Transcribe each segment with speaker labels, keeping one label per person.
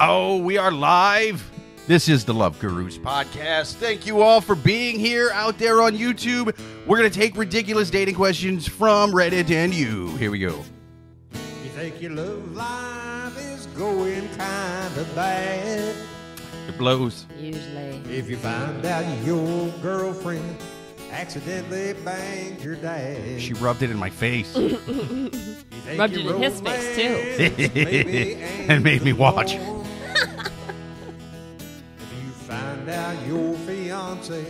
Speaker 1: Oh, we are live. This is the Love Gurus podcast. Thank you all for being here out there on YouTube. We're going to take ridiculous dating questions from Reddit and you. Here we go.
Speaker 2: You think your love life is going kind of bad
Speaker 1: It blows.
Speaker 3: Usually.
Speaker 2: if you find out your girlfriend accidentally banged your dad.
Speaker 1: She rubbed it in my face
Speaker 2: You think
Speaker 3: Rubbed
Speaker 2: your
Speaker 3: it in his face, too.
Speaker 2: romance maybe
Speaker 1: and made me watch.
Speaker 2: Your fiance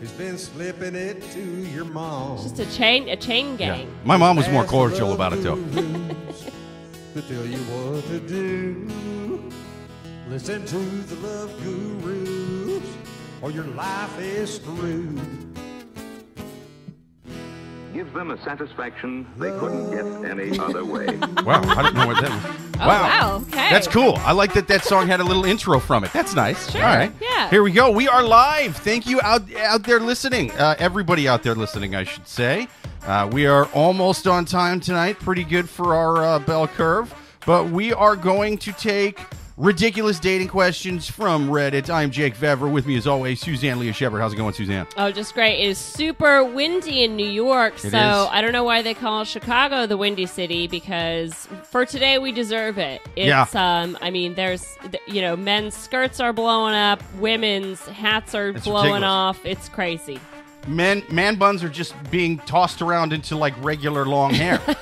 Speaker 2: has been slipping it to your mom.
Speaker 3: It's Just a chain, a chain gang.
Speaker 1: My mom was more cordial about it, though.
Speaker 2: To tell you what to do. Listen to the love gurus, or your life is screwed.
Speaker 4: Gives them a satisfaction they couldn't get any other way.
Speaker 1: Wow, I didn't know what that was.
Speaker 3: Oh, wow, okay.
Speaker 1: That's cool. I like that that song had a little intro from it. That's nice.
Speaker 3: Sure,
Speaker 1: All right.
Speaker 3: yeah.
Speaker 1: Here we go. We are live. Thank you out out there listening. Uh, everybody out there listening, I should say. Uh, we are almost on time tonight. Pretty good for our uh, bell curve. But we are going to take ridiculous dating questions from Reddit. I'm Jake Vevera. With me, as always, Suzanne Lea Shepherd. How's it going, Suzanne?
Speaker 3: Oh, just great. It is super windy in New York, so
Speaker 1: It is.
Speaker 3: I don't know why they call Chicago the Windy City because for today we deserve it. It's um I mean there's you know, men's skirts are blowing up, women's hats are blowing
Speaker 1: ridiculous.
Speaker 3: off. It's crazy.
Speaker 1: Men man buns are just being tossed around into like regular long hair.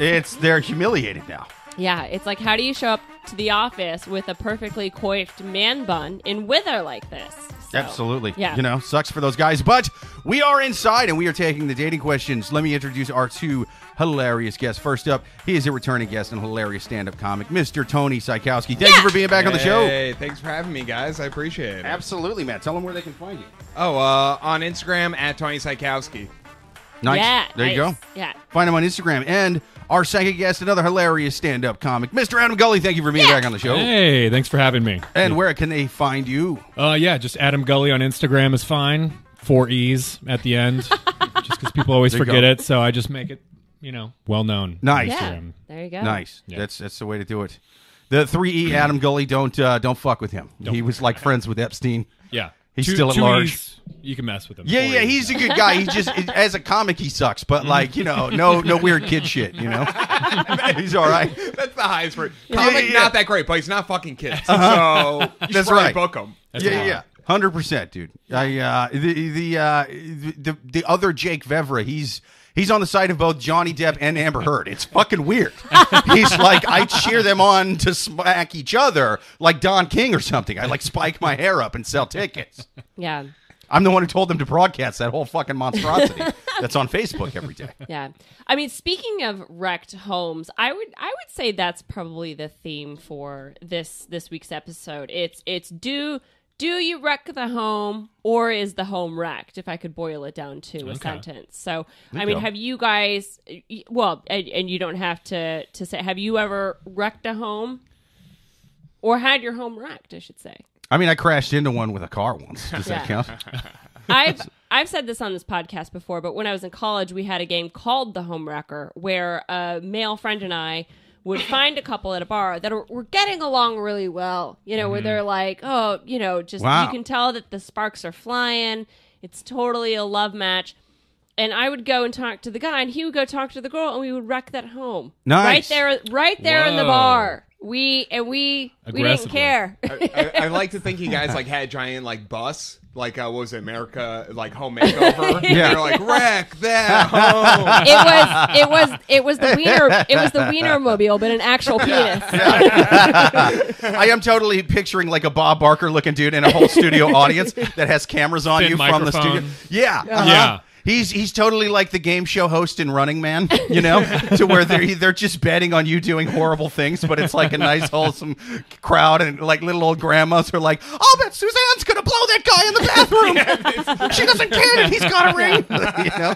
Speaker 1: It's they're humiliated now.
Speaker 3: Yeah, it's like how do you show up to the office with a perfectly coiffed man bun in weather like this? So,
Speaker 1: Absolutely.
Speaker 3: Yeah.
Speaker 1: You know, sucks for those guys. But we are inside and we are taking the dating questions. Let me introduce our two hilarious guests. First up, he is a returning guest and hilarious stand up comic, Mr. Tony Sykowski. Thank you for being back on the show.
Speaker 5: Hey, thanks for having me, guys. I appreciate it.
Speaker 1: Absolutely, Matt. Tell them where they can find you.
Speaker 5: Oh, uh, on Instagram at Tony Sykowski.
Speaker 1: Nice.
Speaker 3: Yeah.
Speaker 1: there you go.
Speaker 3: Yeah.
Speaker 1: Find him on Instagram. And our second guest, another hilarious stand up comic, Mr. Adam Gully. Thank you for being
Speaker 3: Yeah.
Speaker 1: back on the show.
Speaker 6: Hey, thanks for having me.
Speaker 1: And where can they find you?
Speaker 6: Uh, yeah, just Adam Gully on Instagram is fine. Four E's at the end, just because people always
Speaker 1: There
Speaker 6: forget it. So I just make it, you know, well known.
Speaker 1: Nice.
Speaker 3: Yeah. There you go.
Speaker 1: Nice.
Speaker 6: Yeah.
Speaker 1: That's that's the way to do it. The three E Adam Gully don't uh, don't fuck with him. he was like friends with Epstein.
Speaker 6: Yeah,
Speaker 1: He's
Speaker 6: Two-
Speaker 1: still at
Speaker 6: two
Speaker 1: large.
Speaker 6: E's, you can mess with him.
Speaker 1: Yeah, yeah, he's a good guy. He just as a comic he sucks, but like you know, no no weird kid shit. You know, he's all right.
Speaker 5: That's the highest for comic.
Speaker 1: yeah, yeah.
Speaker 5: Not that great, but he's not fucking kids. So you should
Speaker 1: That's right.
Speaker 5: book him.
Speaker 6: That's
Speaker 1: yeah, yeah, yeah, hundred percent, dude. I uh, the the, uh, the the other Jake Vevera, he's. He's on the side of both Johnny Depp and Amber Heard. It's fucking weird. He's like, I cheer them on to smack each other like Don King or something. I like spike my hair up and sell tickets.
Speaker 3: Yeah.
Speaker 1: I'm the one who told them to broadcast that whole fucking monstrosity that's on Facebook every day.
Speaker 3: Yeah. I mean, speaking of wrecked homes, I would I would say that's probably the theme for this this week's episode. It's it's do do you wreck the home or is the home wrecked? If I could boil it down to a sentence. So, I mean,
Speaker 1: go.
Speaker 3: have you guys well, and, and you don't have to to say have you ever wrecked a home or had your home wrecked, I should say.
Speaker 1: I mean, I crashed into one with a car once. Does that count?
Speaker 3: I've I've said this on this podcast before, but when I was in college, we had a game called the Home Wrecker, where a male friend and I would find a couple at a bar that are, were getting along really well. You know, where mm-hmm. they're like, oh, you know, just
Speaker 1: Wow.
Speaker 3: you can tell that the sparks are flying. It's totally a love match. And I would go and talk to the guy, and he would go talk to the girl, and we would wreck that home.
Speaker 1: Nice.
Speaker 3: right there, right there in the bar. We and we we didn't care.
Speaker 5: I, I, I like to think you guys like had a giant like bus, like uh, what was it, America, like home makeover.
Speaker 1: Yeah.
Speaker 5: They're like wreck that home.
Speaker 3: it was it was it was the wiener it was the wiener mobile, but an actual penis.
Speaker 1: I am totally picturing like a Bob Barker looking dude in a whole studio audience that has cameras on
Speaker 6: Thin
Speaker 1: you from the studio. Yeah, uh-huh.
Speaker 6: Yeah.
Speaker 1: He's he's totally like the game show host in Running Man, you know, to where they're they're just betting on you doing horrible things, but it's like a nice wholesome crowd, and like little old grandmas are like, "I'll bet Suzanne's gonna blow that guy in the bathroom. she doesn't care that he's got a ring." you know,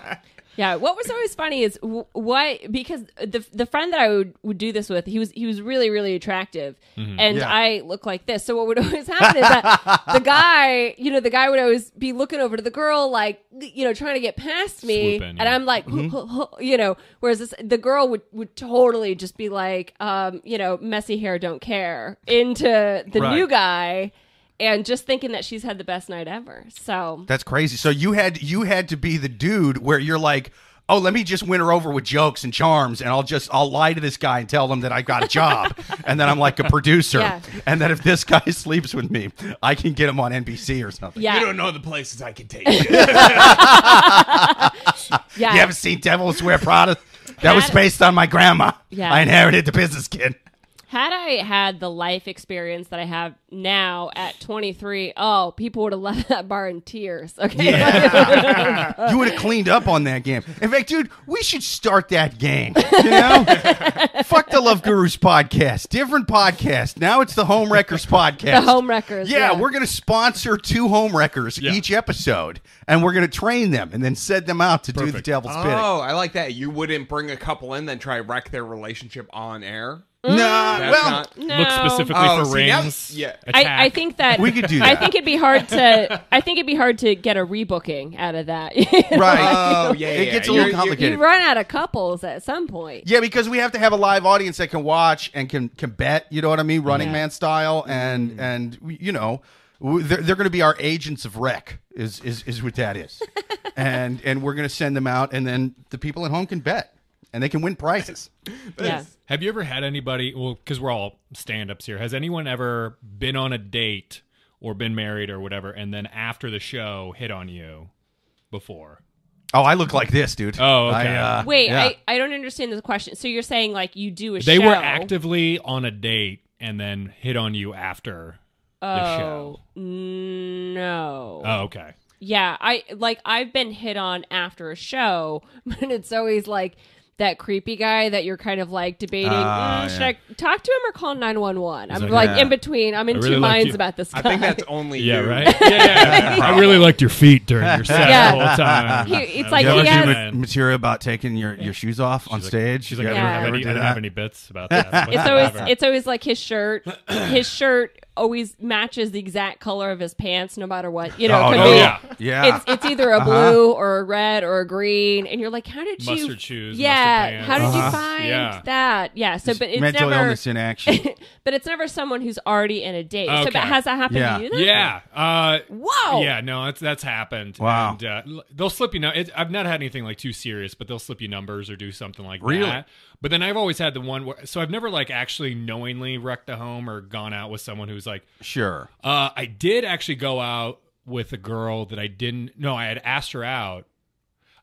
Speaker 3: Yeah, what was always funny is what because the the friend that I would, would do this with, he was he was really really attractive, and
Speaker 1: Yeah.
Speaker 3: I look like this. So what would always happen is that the guy, you know, the guy would always be looking over to the girl, like you know, trying to get past me,
Speaker 6: Swoop in,
Speaker 3: and. I'm like, you know, whereas this, the girl would would totally just be like, um, you know, messy hair, don't care, into the
Speaker 1: Right.
Speaker 3: new guy. And just thinking that she's had the best night ever. So
Speaker 1: That's crazy. So you had you had to be the dude where you're like, oh, let me just win her over with jokes and charms, and I'll just I'll lie to this guy and tell him that I got a job, and then I'm like a producer,
Speaker 3: Yeah.
Speaker 1: and that if this guy sleeps with me, I can get him on NBC or something.
Speaker 3: yeah,
Speaker 5: You don't know the places I can take you.
Speaker 3: yeah.
Speaker 1: You haven't seen Devils Wear Prada? That was based on my grandma.
Speaker 3: Yeah.
Speaker 1: I inherited the business kid.
Speaker 3: Had I had the life experience that I have now at 23, oh, people would have left that bar in tears. Okay.
Speaker 1: you would have cleaned up on that game. In fact, dude, we should start that game. You know, fuck the Love Gurus podcast, different podcast. Now it's the Home Wreckers podcast.
Speaker 3: The Home Wreckers,
Speaker 1: Yeah,
Speaker 3: yeah.
Speaker 1: we're gonna sponsor two Home Wreckers
Speaker 6: Yeah.
Speaker 1: each episode, and we're gonna train them and then send them out to do the
Speaker 6: Perfect.
Speaker 1: devil's bidding.
Speaker 5: oh, I like that. You wouldn't bring a couple in, then try wreck their relationship on air.
Speaker 1: Nah,
Speaker 5: That's
Speaker 1: well,
Speaker 5: not.
Speaker 3: no.
Speaker 6: Look specifically
Speaker 5: Oh,
Speaker 6: for
Speaker 5: see, now-
Speaker 6: rings.
Speaker 5: yeah.
Speaker 6: attack.
Speaker 3: I, I think that
Speaker 1: We could do
Speaker 3: I
Speaker 1: that.
Speaker 3: think it'd be hard to. I think it'd be hard to get a rebooking out of that.
Speaker 1: right.
Speaker 5: Oh, yeah,
Speaker 1: It
Speaker 5: yeah.
Speaker 1: gets a
Speaker 5: You're-
Speaker 1: little
Speaker 5: you're-
Speaker 1: complicated.
Speaker 3: you run out of couples at some point.
Speaker 1: Yeah, because we have to have a live audience that can watch and can can bet. You know what I mean, Running
Speaker 3: Yeah.
Speaker 1: Man style, mm-hmm. and mm-hmm. and you know, w- they're, they're going to be our agents of rec. Is is is what that is, and and we're going to send them out, and then the people at home can bet, and they can win prizes.
Speaker 3: Yeah.
Speaker 6: Have you ever had anybody? Well, because we're all stand-ups here. Has anyone ever been on a date or been married or whatever, and then after the show hit on you before?
Speaker 1: Oh, I look like this, dude.
Speaker 6: Oh, okay.
Speaker 1: I, uh,
Speaker 3: Wait,
Speaker 1: yeah.
Speaker 3: I, I don't understand the question. So you're saying like you do a
Speaker 6: They
Speaker 3: show?
Speaker 6: were actively on a date and then hit on you after the show.
Speaker 3: Oh no.
Speaker 6: Oh, okay.
Speaker 3: Yeah, I like I've been hit on after a show, but it's always like that creepy guy that you're kind of like debating.
Speaker 1: Ah,
Speaker 3: mm, should
Speaker 1: yeah.
Speaker 3: I talk to him or call nine one one? I'm
Speaker 6: like,
Speaker 3: like
Speaker 1: yeah.
Speaker 3: in between. I'm in
Speaker 6: really
Speaker 3: two minds
Speaker 6: you.
Speaker 3: about this guy.
Speaker 5: I think that's only
Speaker 6: Yeah,
Speaker 5: you.
Speaker 6: right. Yeah, yeah. I really liked your feet during your set
Speaker 3: Yeah.
Speaker 6: the whole time.
Speaker 3: He- it's
Speaker 6: That
Speaker 3: like
Speaker 6: was
Speaker 3: he
Speaker 6: a
Speaker 3: has-
Speaker 6: good
Speaker 1: ma-
Speaker 6: man.
Speaker 1: material about taking your, your shoes off on
Speaker 6: like-
Speaker 1: stage.
Speaker 6: She's like,
Speaker 1: You
Speaker 6: I
Speaker 3: Yeah.
Speaker 6: have any, I don't have any bits about that.
Speaker 3: it's always it's always like his shirt. his shirt always matches the exact color of his pants, no matter what. You know, it
Speaker 1: Oh,
Speaker 3: could
Speaker 1: no.
Speaker 3: be-
Speaker 6: yeah.
Speaker 1: Yeah.
Speaker 3: It's it's either a blue or a red or a green, and you're like, how did you?
Speaker 6: Mustard shoes,
Speaker 3: Yeah,
Speaker 6: mustard
Speaker 3: how did you find
Speaker 6: Yeah.
Speaker 3: that? Yeah. So, but it's
Speaker 1: mental
Speaker 3: never.
Speaker 1: illness in action.
Speaker 3: but it's never someone who's already in a date. Okay. So, but has that happened
Speaker 1: Yeah.
Speaker 3: to you? Then?
Speaker 6: Yeah. Uh,
Speaker 3: Whoa.
Speaker 6: Yeah. No, that's that's happened.
Speaker 1: Wow.
Speaker 6: And, uh, they'll slip you. No, it, I've not had anything like too serious, but they'll slip you numbers or do something like
Speaker 1: Really?
Speaker 6: that. But then I've always had the one where. So I've never like actually knowingly wrecked a home or gone out with someone who's like.
Speaker 1: sure.
Speaker 6: Uh, I did actually go out with a girl that I didn't. No, I had asked her out.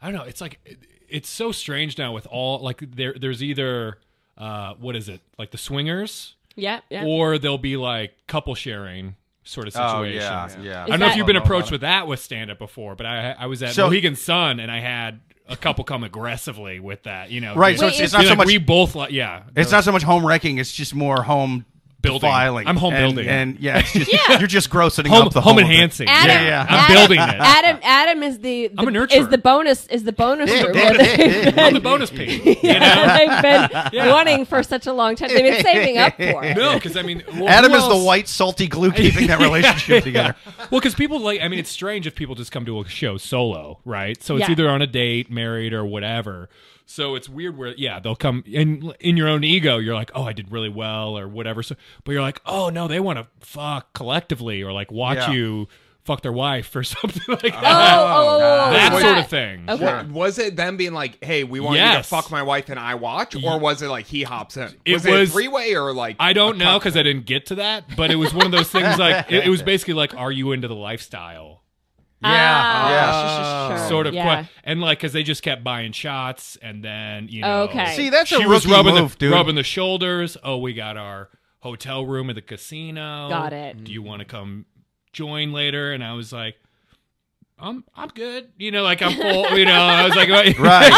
Speaker 6: I don't know. It's like it- it's so strange now with all like there. There's either uh, what is it like the swingers,
Speaker 3: Yeah. Yeah.
Speaker 6: or there'll be like couple sharing sort of
Speaker 1: Oh
Speaker 6: situation.
Speaker 1: yeah, yeah.
Speaker 6: I don't know if you've been approached with that with stand up before, but I I was at
Speaker 1: So-
Speaker 6: Mohegan Sun and I had a couple come aggressively with that. You know,
Speaker 1: Right, so it's, it's not so
Speaker 6: like,
Speaker 1: much.
Speaker 6: we both like yeah.
Speaker 1: It's not so much home wrecking. It's just more home
Speaker 6: Building.
Speaker 1: defiling.
Speaker 6: I'm home
Speaker 1: and,
Speaker 6: building.
Speaker 1: and yeah, it's just
Speaker 3: Yeah.
Speaker 1: you're just grossing
Speaker 6: home
Speaker 1: up the
Speaker 6: home
Speaker 1: home
Speaker 6: enhancing.
Speaker 3: Adam,
Speaker 1: Yeah, yeah.
Speaker 6: I'm
Speaker 3: Adam-
Speaker 6: building it.
Speaker 3: Adam, Adam is the, the
Speaker 6: I'm a nurturer.
Speaker 3: is the bonus is the bonus room. where they've
Speaker 6: I'm
Speaker 3: been-
Speaker 6: the bonus page. You know?
Speaker 3: yeah, they've been
Speaker 6: Yeah.
Speaker 3: wanting for such a long time. They've been saving up for. it.
Speaker 6: No, because I mean, well,
Speaker 1: Adam is the white salty glue keeping that relationship together.
Speaker 6: Well, because people like, I mean, it's strange if people just come to a show solo, right? So it's
Speaker 3: Yeah.
Speaker 6: either on a date, married, or whatever. So it's weird where, yeah, they'll come in in your own ego. You're like, oh, I did really well, or whatever. So, but you're like, oh no, they want to fuck collectively, or like watch
Speaker 1: Yeah.
Speaker 6: you fuck their wife or something like
Speaker 3: Oh,
Speaker 6: that.
Speaker 3: oh, oh, oh, oh, oh
Speaker 6: that
Speaker 3: oh,
Speaker 6: sort of thing.
Speaker 3: Okay.
Speaker 5: Wa- Was it them being like, "Hey, we want you to fuck my wife and I watch," or was it like he hops in?
Speaker 6: It
Speaker 5: Was it,
Speaker 6: was-
Speaker 5: a three way or like?
Speaker 6: I don't know because I didn't get to that, but it was one of those things like it, it was basically like, are you into the lifestyle?
Speaker 3: Ah,
Speaker 1: yeah.
Speaker 3: sure, sure,
Speaker 6: sort of
Speaker 3: yeah.
Speaker 6: que- and like because they just kept buying shots and then you know
Speaker 3: Okay.
Speaker 1: See, that's a
Speaker 6: she was rubbing
Speaker 1: move,
Speaker 6: the
Speaker 1: dude.
Speaker 6: rubbing the shoulders oh we got our hotel room at the casino
Speaker 3: Got it.
Speaker 6: do you want to come join later and i was like i'm i'm good you know like i'm full you know i was like
Speaker 1: Right.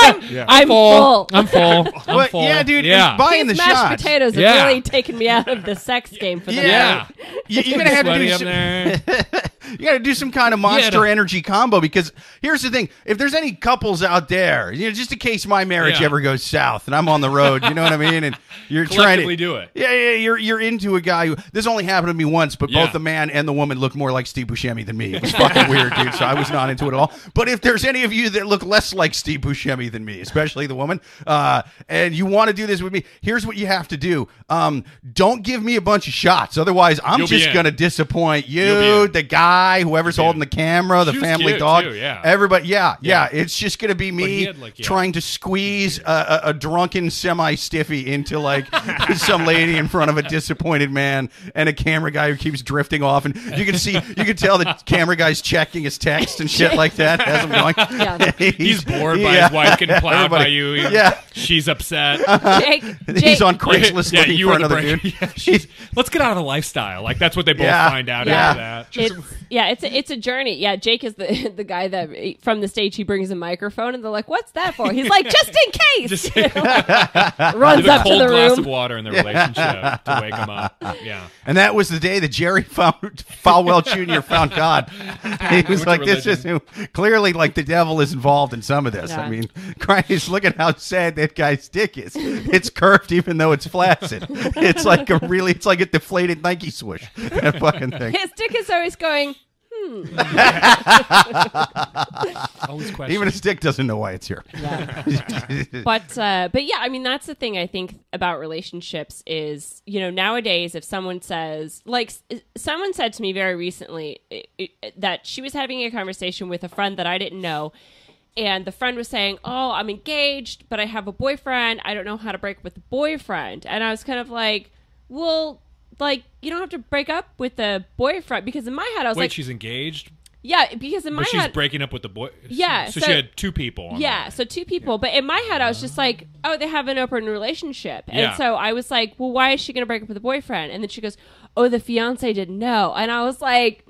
Speaker 3: I'm full.
Speaker 6: i'm full i'm
Speaker 1: But,
Speaker 6: full
Speaker 1: yeah, dude,
Speaker 6: yeah
Speaker 1: it's buying
Speaker 3: These
Speaker 1: the
Speaker 3: mashed
Speaker 1: shots.
Speaker 3: potatoes have
Speaker 6: Yeah.
Speaker 3: really taken me out of the sex game for the
Speaker 1: Yeah.
Speaker 3: night.
Speaker 1: You, you're gonna have to
Speaker 6: Sweaty
Speaker 1: do
Speaker 6: up
Speaker 1: some-
Speaker 6: there
Speaker 1: you got to do some kind of monster
Speaker 6: to-
Speaker 1: energy combo because here's the thing: if there's any couples out there, you know, just in case my marriage
Speaker 6: Yeah.
Speaker 1: ever goes south and I'm on the road, you know what I mean, and you're trying to
Speaker 6: do it.
Speaker 1: Yeah, yeah, you're you're into a guy who this only happened to me once, but
Speaker 6: Yeah.
Speaker 1: both the man and the woman look more like Steve Buscemi than me. It was fucking weird, dude. So I was not into it at all. But if there's any of you that look less like Steve Buscemi than me, especially the woman, uh, and you want to do this with me, here's what you have to do. Um, don't give me a bunch of shots, otherwise I'm
Speaker 6: You'll
Speaker 1: just gonna disappoint you, the guy, whoever's holding the camera, the
Speaker 6: She was
Speaker 1: family
Speaker 6: cute,
Speaker 1: dog,
Speaker 6: too, yeah.
Speaker 1: everybody. Yeah, yeah,
Speaker 6: Yeah.
Speaker 1: It's just gonna be
Speaker 6: he
Speaker 1: me
Speaker 6: had, like, yeah.
Speaker 1: trying to squeeze a, a, a drunken semi stiffy into like some lady in front of a disappointed man and a camera guy who keeps drifting off, and you can see you can tell the camera guy's checking his text and shit like that as I'm going.
Speaker 3: Yeah.
Speaker 6: He's bored by
Speaker 1: yeah.
Speaker 6: his wife getting plowed by
Speaker 1: Everybody-
Speaker 6: you.
Speaker 1: Yeah.
Speaker 6: She's upset.
Speaker 3: Jake, Jake,
Speaker 1: He's on Craigslist
Speaker 6: Yeah,
Speaker 1: looking
Speaker 6: you
Speaker 1: for
Speaker 6: were the
Speaker 1: another
Speaker 6: break-
Speaker 1: dude.
Speaker 6: Yeah, she's- Let's get out of the lifestyle. Like that's what they both
Speaker 1: Yeah.
Speaker 6: find out
Speaker 1: Yeah.
Speaker 6: after that.
Speaker 3: It's, yeah, it's a, it's a journey. Yeah, Jake is the the guy that from the stage he brings a microphone and they're like, "What's that for?" He's like, "Just in case."
Speaker 6: Just
Speaker 3: You know? Runs
Speaker 6: with a
Speaker 3: up to the
Speaker 6: glass
Speaker 3: room.
Speaker 6: of water in the relationship to wake him up. Yeah.
Speaker 1: And that was the day that Jerry found Falwell Jr. found God. He was
Speaker 6: Went
Speaker 1: like,
Speaker 6: to
Speaker 1: "This is clearly like the devil is involved in some of this." I mean, Christ, look at how sad that guy's dick is. It's curved, even though it's flaccid. It's like a really, it's like a deflated Nike swoosh. That fucking thing.
Speaker 3: His dick is always going.
Speaker 6: Always question.
Speaker 1: Even a stick doesn't know why it's here.
Speaker 3: but uh, but yeah, I mean that's the thing I think about relationships is you know nowadays if someone says like s- someone said to me very recently i i that she was having a conversation with a friend that I didn't know. And the friend was saying, "Oh, I'm engaged, but I have a boyfriend. I don't know how to break up with the boyfriend." And I was kind of like, "Well, like you don't have to break up with the boyfriend because in my head I was
Speaker 6: Wait,
Speaker 3: like,
Speaker 6: she's engaged,
Speaker 3: yeah, because in my
Speaker 6: but she's
Speaker 3: head,
Speaker 6: breaking up with the boy.
Speaker 3: Yeah,
Speaker 6: So,
Speaker 3: so-
Speaker 6: she had two people. on
Speaker 3: yeah, so two people. But in my head, I was just uh. like, oh, they have an open relationship. And
Speaker 6: Yeah.
Speaker 3: so I was like, well, why is she going to break up with the boyfriend? And then she goes, oh, the fiance didn't know. And I was like,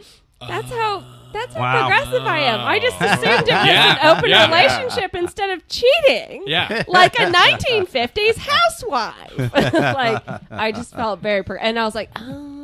Speaker 3: that's how. That's how
Speaker 1: Wow.
Speaker 3: progressive I am. I just assumed it was
Speaker 6: Yeah,
Speaker 3: an open
Speaker 6: yeah.
Speaker 3: relationship instead of cheating.
Speaker 6: Yeah.
Speaker 3: Like a 1950s housewife. like, I just felt very. Pro- and I was like, oh.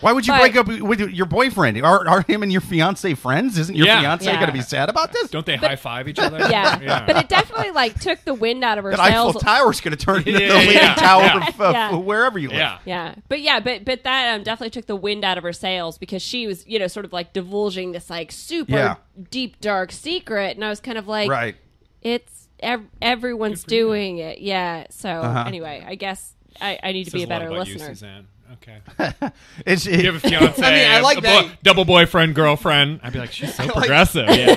Speaker 1: Why would you
Speaker 3: But-
Speaker 1: break up with your boyfriend? Are, are him and your fiance friends? Isn't your
Speaker 6: Yeah.
Speaker 1: fiance
Speaker 3: Yeah.
Speaker 1: going to be sad about this?
Speaker 6: Don't they high five each other?
Speaker 3: Yeah. But it definitely like took the wind out of her
Speaker 1: that Eiffel
Speaker 3: sails.
Speaker 1: Tower's going to turn into
Speaker 6: Yeah,
Speaker 1: the Leaning
Speaker 6: yeah,
Speaker 1: Tower
Speaker 6: yeah.
Speaker 1: of uh,
Speaker 3: Yeah.
Speaker 1: wherever you live.
Speaker 6: yeah.
Speaker 3: Yeah, but yeah, but but that um, definitely took the wind out of her sails because she was, you know, sort of like divulging this like super
Speaker 1: Yeah.
Speaker 3: deep dark secret, and I was kind of like,
Speaker 1: Right.
Speaker 3: it's ev- everyone's doing it, yeah. So
Speaker 1: Uh-huh.
Speaker 3: anyway, I guess I, I need to
Speaker 6: Says
Speaker 3: be a
Speaker 6: lot
Speaker 3: better
Speaker 6: about you,
Speaker 3: listener.
Speaker 6: Suzanne. Okay.
Speaker 1: It's,
Speaker 6: You have a fiance.
Speaker 5: I mean, I like
Speaker 6: a
Speaker 5: that-
Speaker 6: double boyfriend, girlfriend. I'd be like, she's so progressive. Yeah.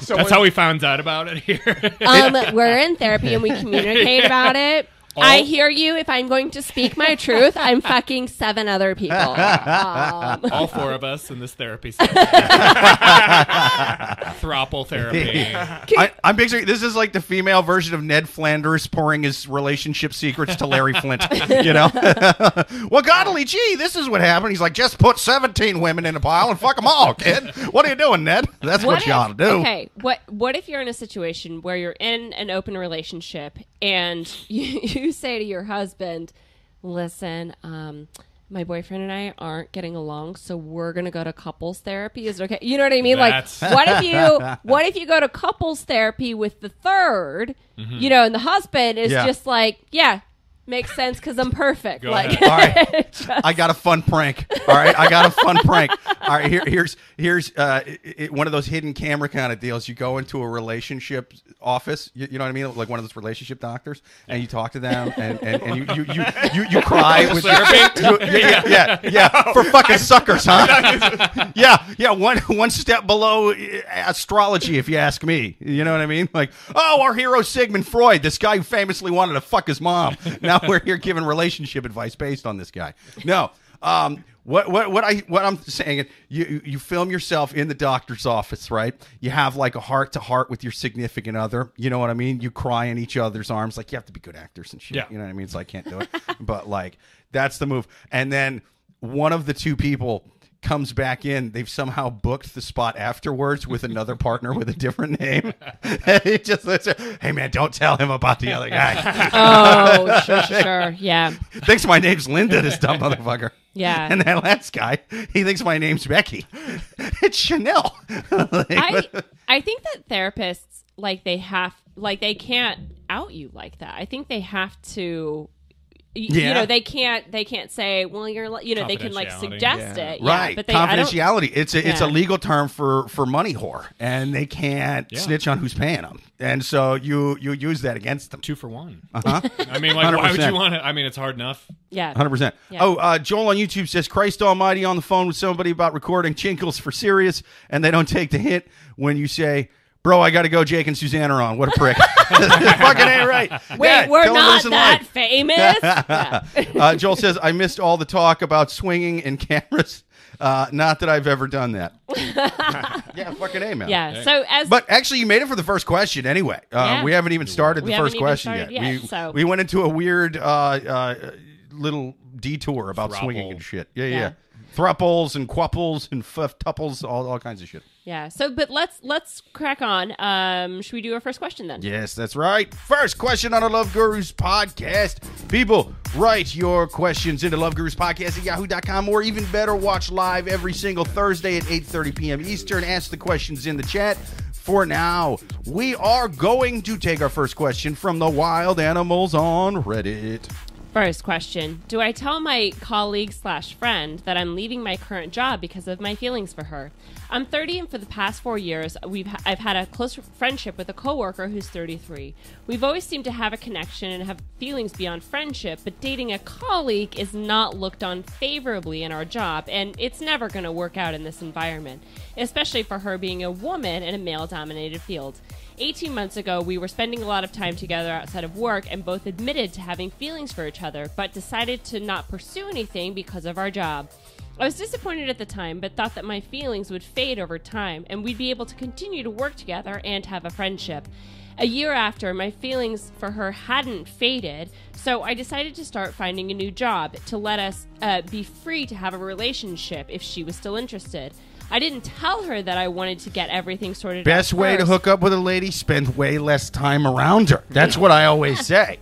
Speaker 5: So
Speaker 6: That's
Speaker 5: when-
Speaker 6: how we found out about it here.
Speaker 3: um, we're in therapy and we communicate about it. I hear you. If I'm going to speak my truth, I'm fucking seven other people. Um,
Speaker 6: All four of us in this therapy session. Throuple therapy.
Speaker 1: I, I'm basically this is like the female version of Ned Flanders pouring his relationship secrets to Larry Flynt. You know, well, godly gee, this is what happened. He's like, just put 17 women in a pile and fuck them all, kid. What are you doing, Ned? That's what, you
Speaker 3: if-
Speaker 1: ought to do.
Speaker 3: Okay, what what if you're in a situation where you're in an open relationship and you, you say to your husband, "Listen, um, my boyfriend and I aren't getting along, so we're gonna go to couples therapy. Is it okay? You know what I mean?
Speaker 6: That's-
Speaker 3: Like, what if you what if you go to couples therapy with the 3rd
Speaker 6: Mm-hmm.
Speaker 3: You know, and the husband is
Speaker 1: Yeah.
Speaker 3: just like, yeah. Makes sense because I'm perfect.
Speaker 6: Go
Speaker 3: like,
Speaker 6: ahead.
Speaker 1: All right, I got a fun prank. All right, I got a fun prank. All right, here, here's here's uh, it, it- one of those hidden camera kind of deals. You go into a relationship office. You, you know what I mean? Like one of those relationship doctors, and you talk to them, and, and, and you, you, you, you, you cry with
Speaker 6: Therapy?
Speaker 1: You- yeah, yeah, yeah, for fucking suckers, huh? yeah, yeah. One one step below uh, astrology, if you ask me. You know what I mean? Like, oh, our hero Sigmund Freud, this guy who famously wanted to fuck his mom. Now we're here giving relationship advice based on this guy. No. Um, what what what I what I'm saying is you you film yourself in the doctor's office, right? You have like a heart to heart with your significant other. You know what I mean? You cry in each other's arms. Like you have to be good actors and shit.
Speaker 6: Yeah.
Speaker 1: You know what I mean? So I can't do it. but like that's the move. And then one of the two people comes back in. They've somehow booked the spot afterwards with another partner with a different name. just hey man, don't tell him about the other guy.
Speaker 3: oh, sure, sure. Yeah.
Speaker 1: Thinks my name's Linda, this dumb motherfucker.
Speaker 3: Yeah.
Speaker 1: And that last guy, he thinks my name's Becky. it's Chanel. Like,
Speaker 3: I I think that therapists like they have like they can't out you like that. I think they have to
Speaker 1: Yeah.
Speaker 3: you know they can't they can't say well you're li- you know they can like
Speaker 6: Confidentiality.
Speaker 3: suggest it yeah,
Speaker 1: right.
Speaker 3: but they
Speaker 1: Confidentiality. It's a it's a legal term for for money whore, and they can't
Speaker 6: Yeah.
Speaker 1: snitch on who's paying them, and so you you use that against them.
Speaker 6: Two for one.
Speaker 1: Uh-huh.
Speaker 6: I mean, like, why would you want to? I mean, it's hard enough.
Speaker 3: yeah
Speaker 1: Hundred percent.
Speaker 3: Yeah.
Speaker 1: Oh, uh, Joel on YouTube says Christ Almighty on the phone with somebody about recording Chinkles for serious, and they don't take the hint when you say, "Bro, I got to go." Jake and Suzanne are on. What a prick! Fucking ain't right.
Speaker 3: wait
Speaker 1: Yeah,
Speaker 3: we're
Speaker 1: tell them to
Speaker 3: not that
Speaker 1: live.
Speaker 3: famous yeah.
Speaker 1: Uh, Joel says I missed all the talk about swinging and cameras. Uh, not that I've ever done that. yeah, fucking a man.
Speaker 3: yeah so as
Speaker 1: But actually, you made it for the first question anyway. Uh,
Speaker 3: Yeah.
Speaker 1: We haven't even started
Speaker 3: We
Speaker 1: the first question yet.
Speaker 3: yet,
Speaker 1: we,
Speaker 3: so-
Speaker 1: we went into a weird uh, uh, little detour about
Speaker 6: Thruple.
Speaker 1: swinging and shit. Yeah, yeah. Thruples and quuples and tuples, all, all kinds of shit.
Speaker 3: yeah so but let's let's crack on um should we do our first question then
Speaker 1: Yes, that's right. First question on the Love Gurus podcast. People, write your questions into Love Gurus podcast at yahoo.com or even better, watch live every single Thursday at 8.30 p.m. Eastern. Ask the questions in the chat. For now, we are going to take our first question from the wild animals on Reddit.
Speaker 3: First question Do I tell my colleague slash friend that I'm leaving my current job because of my feelings for her? I'm 30, and for the past four years, we've I've had a close friendship with a coworker who's 33. We've always seemed to have a connection and have feelings beyond friendship, but dating a colleague is not looked on favorably in our job, and it's never going to work out in this environment, especially for her being a woman in a male dominated field. 18 months ago, we were spending a lot of time together outside of work and both admitted to having feelings for each other, but decided to not pursue anything because of our job. I was disappointed at the time, but thought that my feelings would fade over time and we'd be able to continue to work together and have a friendship. A year after, my feelings for her hadn't faded, so I decided to start finding a new job to let us uh, be free to have a relationship if she was still interested. I didn't tell her that I wanted to get everything sorted out.
Speaker 1: Best way to hook up with a lady, spend way less time around her. That's what I always say.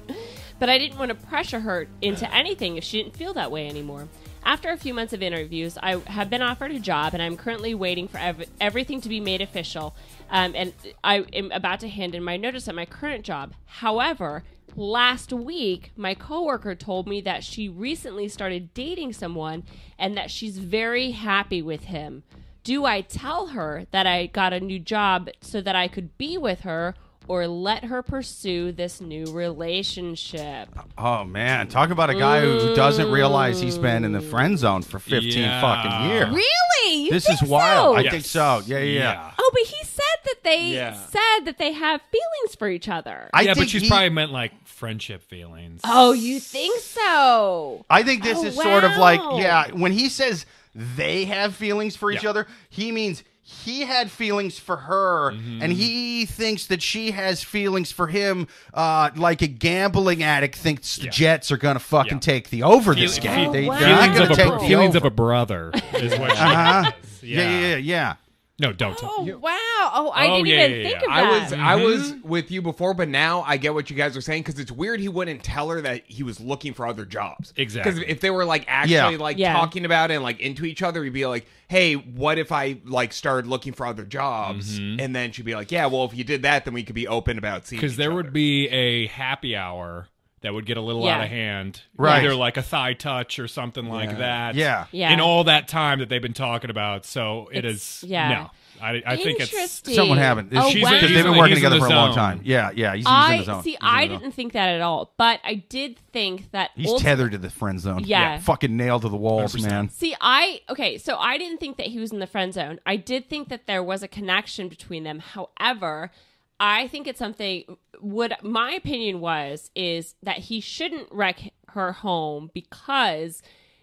Speaker 3: but I didn't want to pressure her into anything if she didn't feel that way anymore. After a few months of interviews, I have been offered a job, and I'm currently waiting for ev- everything to be made official. Um, and I am about to hand in my notice at my current job. However, last week, my coworker told me that she recently started dating someone and that she's very happy with him. Do I tell her that I got a new job so that I could be with her? Or let her pursue this new relationship.
Speaker 1: Oh man, talk about a guy who doesn't realize he's been in the friend zone for 15
Speaker 6: Yeah.
Speaker 1: fucking years.
Speaker 3: Really? You
Speaker 1: This
Speaker 3: think
Speaker 1: is wild.
Speaker 3: so?
Speaker 1: I
Speaker 6: Yes.
Speaker 1: think so. Yeah, yeah. yeah.
Speaker 3: Oh, but he said that they
Speaker 6: Yeah.
Speaker 3: said that they have feelings for each other.
Speaker 1: I
Speaker 6: yeah,
Speaker 1: think
Speaker 6: but she's
Speaker 1: he-
Speaker 6: probably meant like friendship feelings.
Speaker 3: oh, you think so?
Speaker 1: I think this
Speaker 3: Oh,
Speaker 1: is sort of like, oh,
Speaker 3: wow.
Speaker 1: yeah, when he says they have feelings for each
Speaker 6: Yeah.
Speaker 1: other, he means he had feelings for her
Speaker 6: Mm-hmm.
Speaker 1: and he thinks that she has feelings for him uh, like a gambling addict thinks the
Speaker 6: Yeah.
Speaker 1: Jets are going to fucking
Speaker 6: Yeah.
Speaker 1: take the over this
Speaker 6: Feel-
Speaker 1: game.
Speaker 3: Oh,
Speaker 1: they,
Speaker 3: wow.
Speaker 1: They're not
Speaker 6: feelings
Speaker 1: going
Speaker 6: of
Speaker 1: to
Speaker 6: a
Speaker 1: take
Speaker 6: br-
Speaker 1: the
Speaker 6: feelings
Speaker 1: over.
Speaker 6: of a brother is what she
Speaker 1: Uh-huh.
Speaker 6: says.
Speaker 1: yeah, yeah, yeah, yeah.
Speaker 6: No, don't. tell.
Speaker 3: Oh wow! Oh, I
Speaker 6: Oh,
Speaker 3: didn't
Speaker 6: yeah,
Speaker 3: even
Speaker 6: yeah,
Speaker 3: think
Speaker 6: yeah.
Speaker 3: of
Speaker 5: I
Speaker 3: that.
Speaker 5: was I was mm-hmm. with you before, but now I get what you guys are saying because it's weird he wouldn't tell her that he was looking for other jobs.
Speaker 6: Exactly.
Speaker 5: Because if they were like actually
Speaker 1: Yeah.
Speaker 5: like
Speaker 3: Yeah.
Speaker 5: talking about it and like into each other, he'd be like, "Hey, what if I like started looking for other jobs?" Mm-hmm. And then she'd be like, "Yeah, well, if you did that, then we could be open about seeing."
Speaker 6: because there
Speaker 5: other."
Speaker 6: would be a happy hour that would get a little
Speaker 3: Yeah.
Speaker 6: out of hand,
Speaker 1: Right.
Speaker 6: Either like a thigh touch or something like that.
Speaker 1: Yeah.
Speaker 3: Yeah.
Speaker 6: In all that time that they've been talking about, so it
Speaker 3: It's-
Speaker 6: is.
Speaker 3: yeah.
Speaker 6: No, I, I think it's.
Speaker 3: Interesting.
Speaker 1: Someone haven't.
Speaker 3: Oh,
Speaker 1: She's
Speaker 3: wow.
Speaker 1: because
Speaker 6: He's
Speaker 1: they've been
Speaker 6: in-
Speaker 1: working together for a long time. Yeah, yeah. He's, he's in
Speaker 3: I
Speaker 1: the zone.
Speaker 3: see.
Speaker 1: He's
Speaker 3: I didn't think that at all, but I did think that
Speaker 1: He's
Speaker 3: ulti-
Speaker 1: tethered to the friend zone.
Speaker 3: Yeah.
Speaker 1: Fucking nailed to the walls,
Speaker 6: 100%.
Speaker 1: man.
Speaker 3: See, I okay, so I didn't think that he was in the friend zone. I did think that there was a connection between them. However, I think it's something what my opinion was is that he shouldn't wreck her home because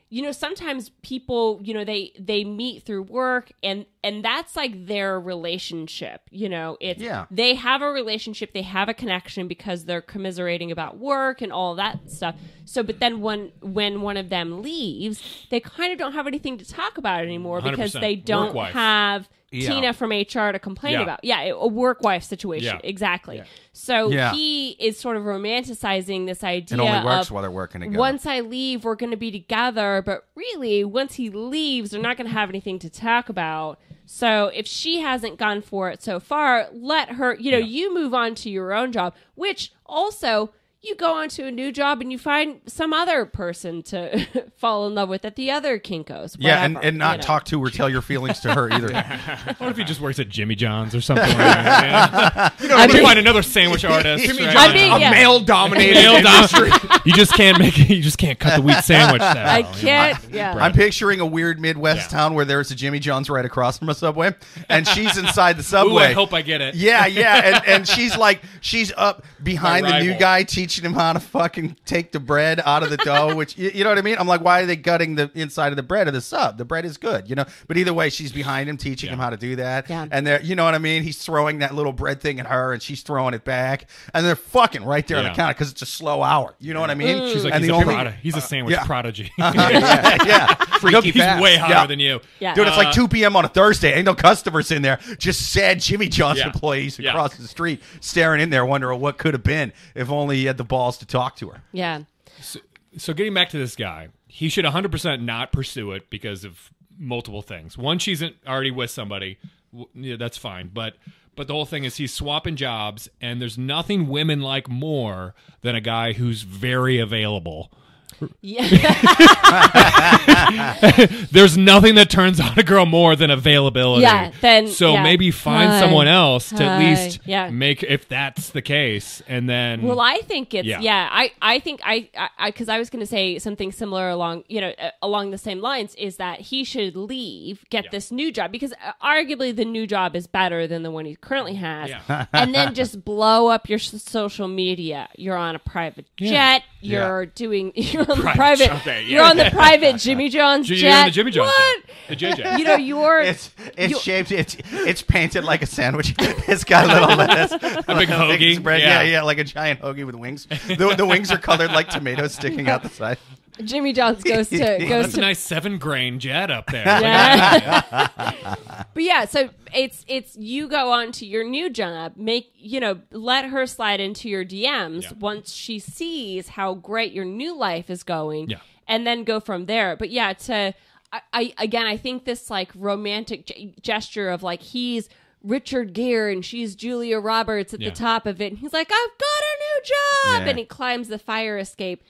Speaker 3: you know sometimes people you know they they meet through work and and that's like their relationship you know it's
Speaker 1: Yeah.
Speaker 3: they have a relationship they have a connection because they're commiserating about work and all that stuff so but then when when one of them leaves they kind of don't have anything to talk about anymore because
Speaker 6: 100%.
Speaker 3: they don't
Speaker 6: Work wife.
Speaker 3: have
Speaker 1: Yeah.
Speaker 3: Tina from HR to complain
Speaker 6: Yeah.
Speaker 3: about. Yeah, a work wife situation.
Speaker 6: Yeah.
Speaker 3: Exactly. So
Speaker 1: Yeah.
Speaker 3: he is sort of romanticizing this idea
Speaker 1: It only works
Speaker 3: of
Speaker 1: while they're working together.
Speaker 3: once I leave, we're going to be together. But really, once he leaves, they're not going to have anything to talk about. So if she hasn't gone for it so far, let her, you know, you move on to your own job, which also you go on to a new job and you find some other person to fall in love with at the other Kinkos.
Speaker 1: yeah, and, and not
Speaker 3: you know.
Speaker 1: talk to or tell your feelings to her either.
Speaker 6: What if he just works at Jimmy John's or something like that? Yeah. You know,
Speaker 3: I
Speaker 6: I'm
Speaker 3: mean-
Speaker 6: find another sandwich artist.
Speaker 5: Jimmy
Speaker 6: right?
Speaker 5: John's,
Speaker 3: mean,
Speaker 5: a
Speaker 3: yeah.
Speaker 5: male-dominated industry.
Speaker 6: you just can't make it. you just can't cut the wheat sandwich. That
Speaker 3: I
Speaker 6: well, you know.
Speaker 3: can't. Yeah.
Speaker 1: I'm picturing a weird Midwest
Speaker 6: Yeah.
Speaker 1: town where there's a Jimmy John's right across from a subway, and she's inside the
Speaker 6: Ooh,
Speaker 1: subway.
Speaker 6: I hope I get it.
Speaker 1: Yeah, yeah, and, and she's like, she's up behind
Speaker 6: My
Speaker 1: the new guy, teaching him how to fucking take the bread out of the dough. Which you, you know what I mean? I'm like, why are they gutting the inside of the bread of the sub? The bread is good, you know. But either way, she's behind him, teaching him how to do that.
Speaker 3: Yeah.
Speaker 1: And they're, you know what I mean? He's throwing that little bread thing at her, and she's throwing it back, and they're fucking right there on the counter because it's a slow hour. You know what I mean? Mm.
Speaker 6: She's like,
Speaker 1: and
Speaker 6: he's
Speaker 1: the
Speaker 6: a,
Speaker 1: only-
Speaker 6: prod- he's a uh, sandwich
Speaker 1: yeah.
Speaker 6: prodigy. Uh-huh.
Speaker 1: yeah, yeah.
Speaker 5: Freaky
Speaker 6: he's way hotter
Speaker 1: Yeah.
Speaker 6: than you.
Speaker 3: Yeah.
Speaker 1: Dude, it's like uh-huh. 2 p.m. on a Thursday. Ain't no customers in there. Just sad Jimmy John's
Speaker 6: Yeah.
Speaker 1: employees
Speaker 6: Yeah.
Speaker 1: across the street staring in there, wondering what could have been if only he had the balls to talk to her.
Speaker 3: yeah.
Speaker 6: So getting back to this guy, he should 100% not pursue it because of multiple things. One, she's already with somebody. Yeah, that's fine. But but the whole thing is he's swapping jobs, and there's nothing women like more than a guy who's very available.
Speaker 3: Yeah.
Speaker 6: There's nothing that turns on a girl more than availability.
Speaker 3: Yeah, then-
Speaker 6: so
Speaker 3: yeah.
Speaker 6: maybe find
Speaker 3: Hi.
Speaker 6: someone else to at least
Speaker 3: Yeah.
Speaker 6: make if that's the case, and then
Speaker 3: Well, I think it's
Speaker 6: Yeah.
Speaker 3: yeah. I I think I I because I, was going to say something similar along you know uh, along the same lines is that he should leave, get
Speaker 6: Yeah.
Speaker 3: this new job because uh, arguably the new job is better than the one he currently has, and then just blow up your social media. You're on a private jet. You're doing you're on the
Speaker 6: Private
Speaker 3: private.
Speaker 6: jet.
Speaker 5: Okay,
Speaker 3: You're on the private Jimmy John's
Speaker 6: You're
Speaker 3: jet.
Speaker 6: on the Jimmy John's
Speaker 3: What?
Speaker 6: the JJ.
Speaker 3: You know you're
Speaker 1: It's it's shaped. It's it's painted like a sandwich. It's got a little lettuce, a
Speaker 6: big hoagie.
Speaker 1: spread. Yeah.
Speaker 6: Yeah.
Speaker 1: yeah, like a giant hoagie with wings. The, the wings are colored like tomatoes sticking out the side.
Speaker 3: Jimmy John's goes to goes
Speaker 6: That's
Speaker 3: to
Speaker 6: a nice seven grain jet up there.
Speaker 3: Yeah. but yeah, so it's it's you go on to your new job, make you know, let her slide into your DMs
Speaker 6: Yeah.
Speaker 3: once she sees how great your new life is going,
Speaker 6: Yeah.
Speaker 3: and then go from there. But yeah, to I, I again, I think this like romantic ge- gesture of like he's Richard Gere and she's Julia Roberts at
Speaker 6: Yeah.
Speaker 3: the top of it, and he's like, I've got a new job,
Speaker 1: Yeah.
Speaker 3: and he climbs the fire escape.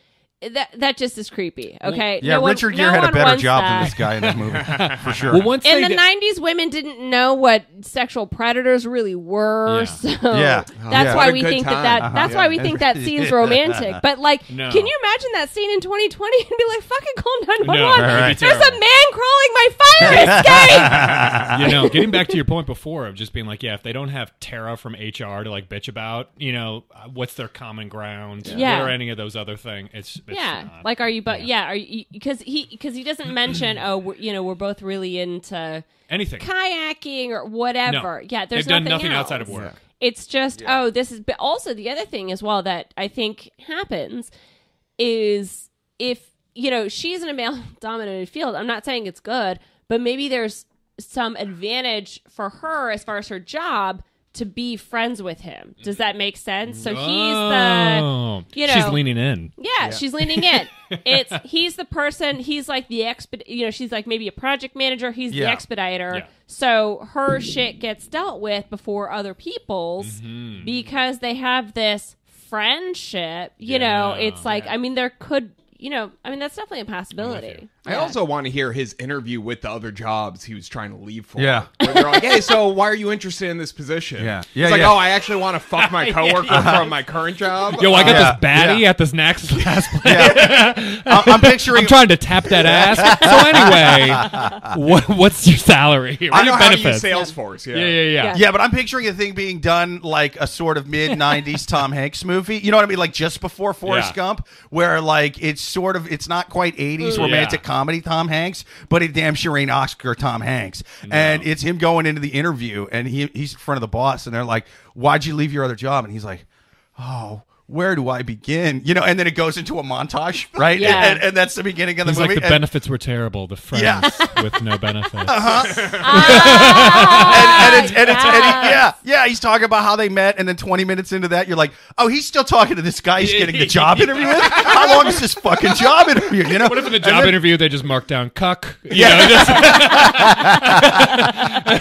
Speaker 3: That that just is creepy. Okay,
Speaker 1: Yeah,
Speaker 3: No one-
Speaker 1: Richard
Speaker 3: no
Speaker 1: Gere had a better job
Speaker 3: that.
Speaker 1: than this guy in this movie, for sure.
Speaker 6: Well, once
Speaker 3: in the
Speaker 6: get-
Speaker 3: 90s women didn't know what sexual predators really were
Speaker 6: Yeah.
Speaker 3: so
Speaker 1: Yeah.
Speaker 3: that's
Speaker 1: Yeah.
Speaker 3: why we think that,
Speaker 5: time.
Speaker 3: that
Speaker 5: Uh-huh.
Speaker 3: that's why we think that scene's romantic but like
Speaker 6: No.
Speaker 3: can you imagine that scene in 2020 and be like fucking call 911
Speaker 6: No,
Speaker 1: that'd
Speaker 3: there's a man crawling my fire escape
Speaker 6: you know, getting back to your point before of just being like, yeah, if they don't have Tara from HR to like bitch about, you know, uh, what's their common ground?
Speaker 3: Yeah.
Speaker 6: What are any of those other things? It's, it's
Speaker 3: yeah
Speaker 6: not.
Speaker 3: like are you but yeah, are you because he because he doesn't mention oh you know we're both really into
Speaker 6: anything.
Speaker 3: kayaking or whatever
Speaker 6: No.
Speaker 3: yeah there's
Speaker 6: They've done
Speaker 3: nothing,
Speaker 6: nothing
Speaker 3: else.
Speaker 6: outside of work.
Speaker 3: It's just oh, this is. But also the other thing as well that I think happens is if you know she's in a male dominated field. I'm not saying it's good, but maybe there's some advantage for her as far as her job to be friends with him. Does that make sense? So he's the you know she's
Speaker 6: leaning in.
Speaker 3: yeah, she's leaning in. It's he's the person. He's like the exped. You know, she's like maybe a project manager. He's the
Speaker 1: Yeah.
Speaker 3: expediter.
Speaker 6: Yeah.
Speaker 3: So her shit gets dealt with before other people's
Speaker 6: Mm-hmm.
Speaker 3: because they have this friendship. You know, it's like I mean, there could. You know, I mean, that's definitely a possibility.
Speaker 5: I also want to hear his interview with the other jobs he was trying to leave for.
Speaker 1: Yeah.
Speaker 5: Where they're like, hey, so why are you interested in this position?
Speaker 1: Yeah.
Speaker 5: He's
Speaker 1: Yeah,
Speaker 5: like,
Speaker 1: yeah.
Speaker 5: oh, I actually want to fuck my coworker from my current job.
Speaker 6: Yo, I got
Speaker 1: Yeah,
Speaker 6: this baddie
Speaker 1: yeah.
Speaker 6: at this next last place.
Speaker 1: I- I'm picturing.
Speaker 6: I'm trying to tap that ass. So anyway, what, what's your salary? What
Speaker 5: I
Speaker 6: are
Speaker 5: know
Speaker 6: your
Speaker 5: how to
Speaker 6: benefits?
Speaker 5: use Salesforce. Yeah.
Speaker 6: yeah, yeah, yeah.
Speaker 3: Yeah.
Speaker 1: Yeah, but I'm picturing a thing being done like a sort of mid '90s Tom Hanks movie. You know what I mean? Like just before Forrest
Speaker 6: Yeah.
Speaker 1: Gump, where like it's sort of it's not quite 80s
Speaker 6: Mm.
Speaker 1: romantic
Speaker 6: Yeah.
Speaker 1: comedy Tom Hanks, but it damn sure ain't Oscar Tom Hanks. And it's him going into the interview and he he's in front of the boss and they're like, "Why'd you leave your other job?" And he's like, "Oh, where do I begin?" You know, and then it goes into a montage, right?
Speaker 3: Yeah.
Speaker 1: And, and that's the beginning of the
Speaker 6: He's
Speaker 1: movie.
Speaker 6: like the
Speaker 1: And-
Speaker 6: benefits were terrible. The friends
Speaker 1: Yeah.
Speaker 6: with no benefits. Uh-huh.
Speaker 1: Ah, and, and it's, and it's, and he- yeah, yeah. He's talking about how they met, and then 20 minutes into that, you're like, oh, he's still talking to this guy he's getting the job interview with. How long is this fucking job interview? You know,
Speaker 6: What if in the job
Speaker 1: then-
Speaker 6: interview they just mark down cuck? You
Speaker 1: Yeah.
Speaker 6: know, just-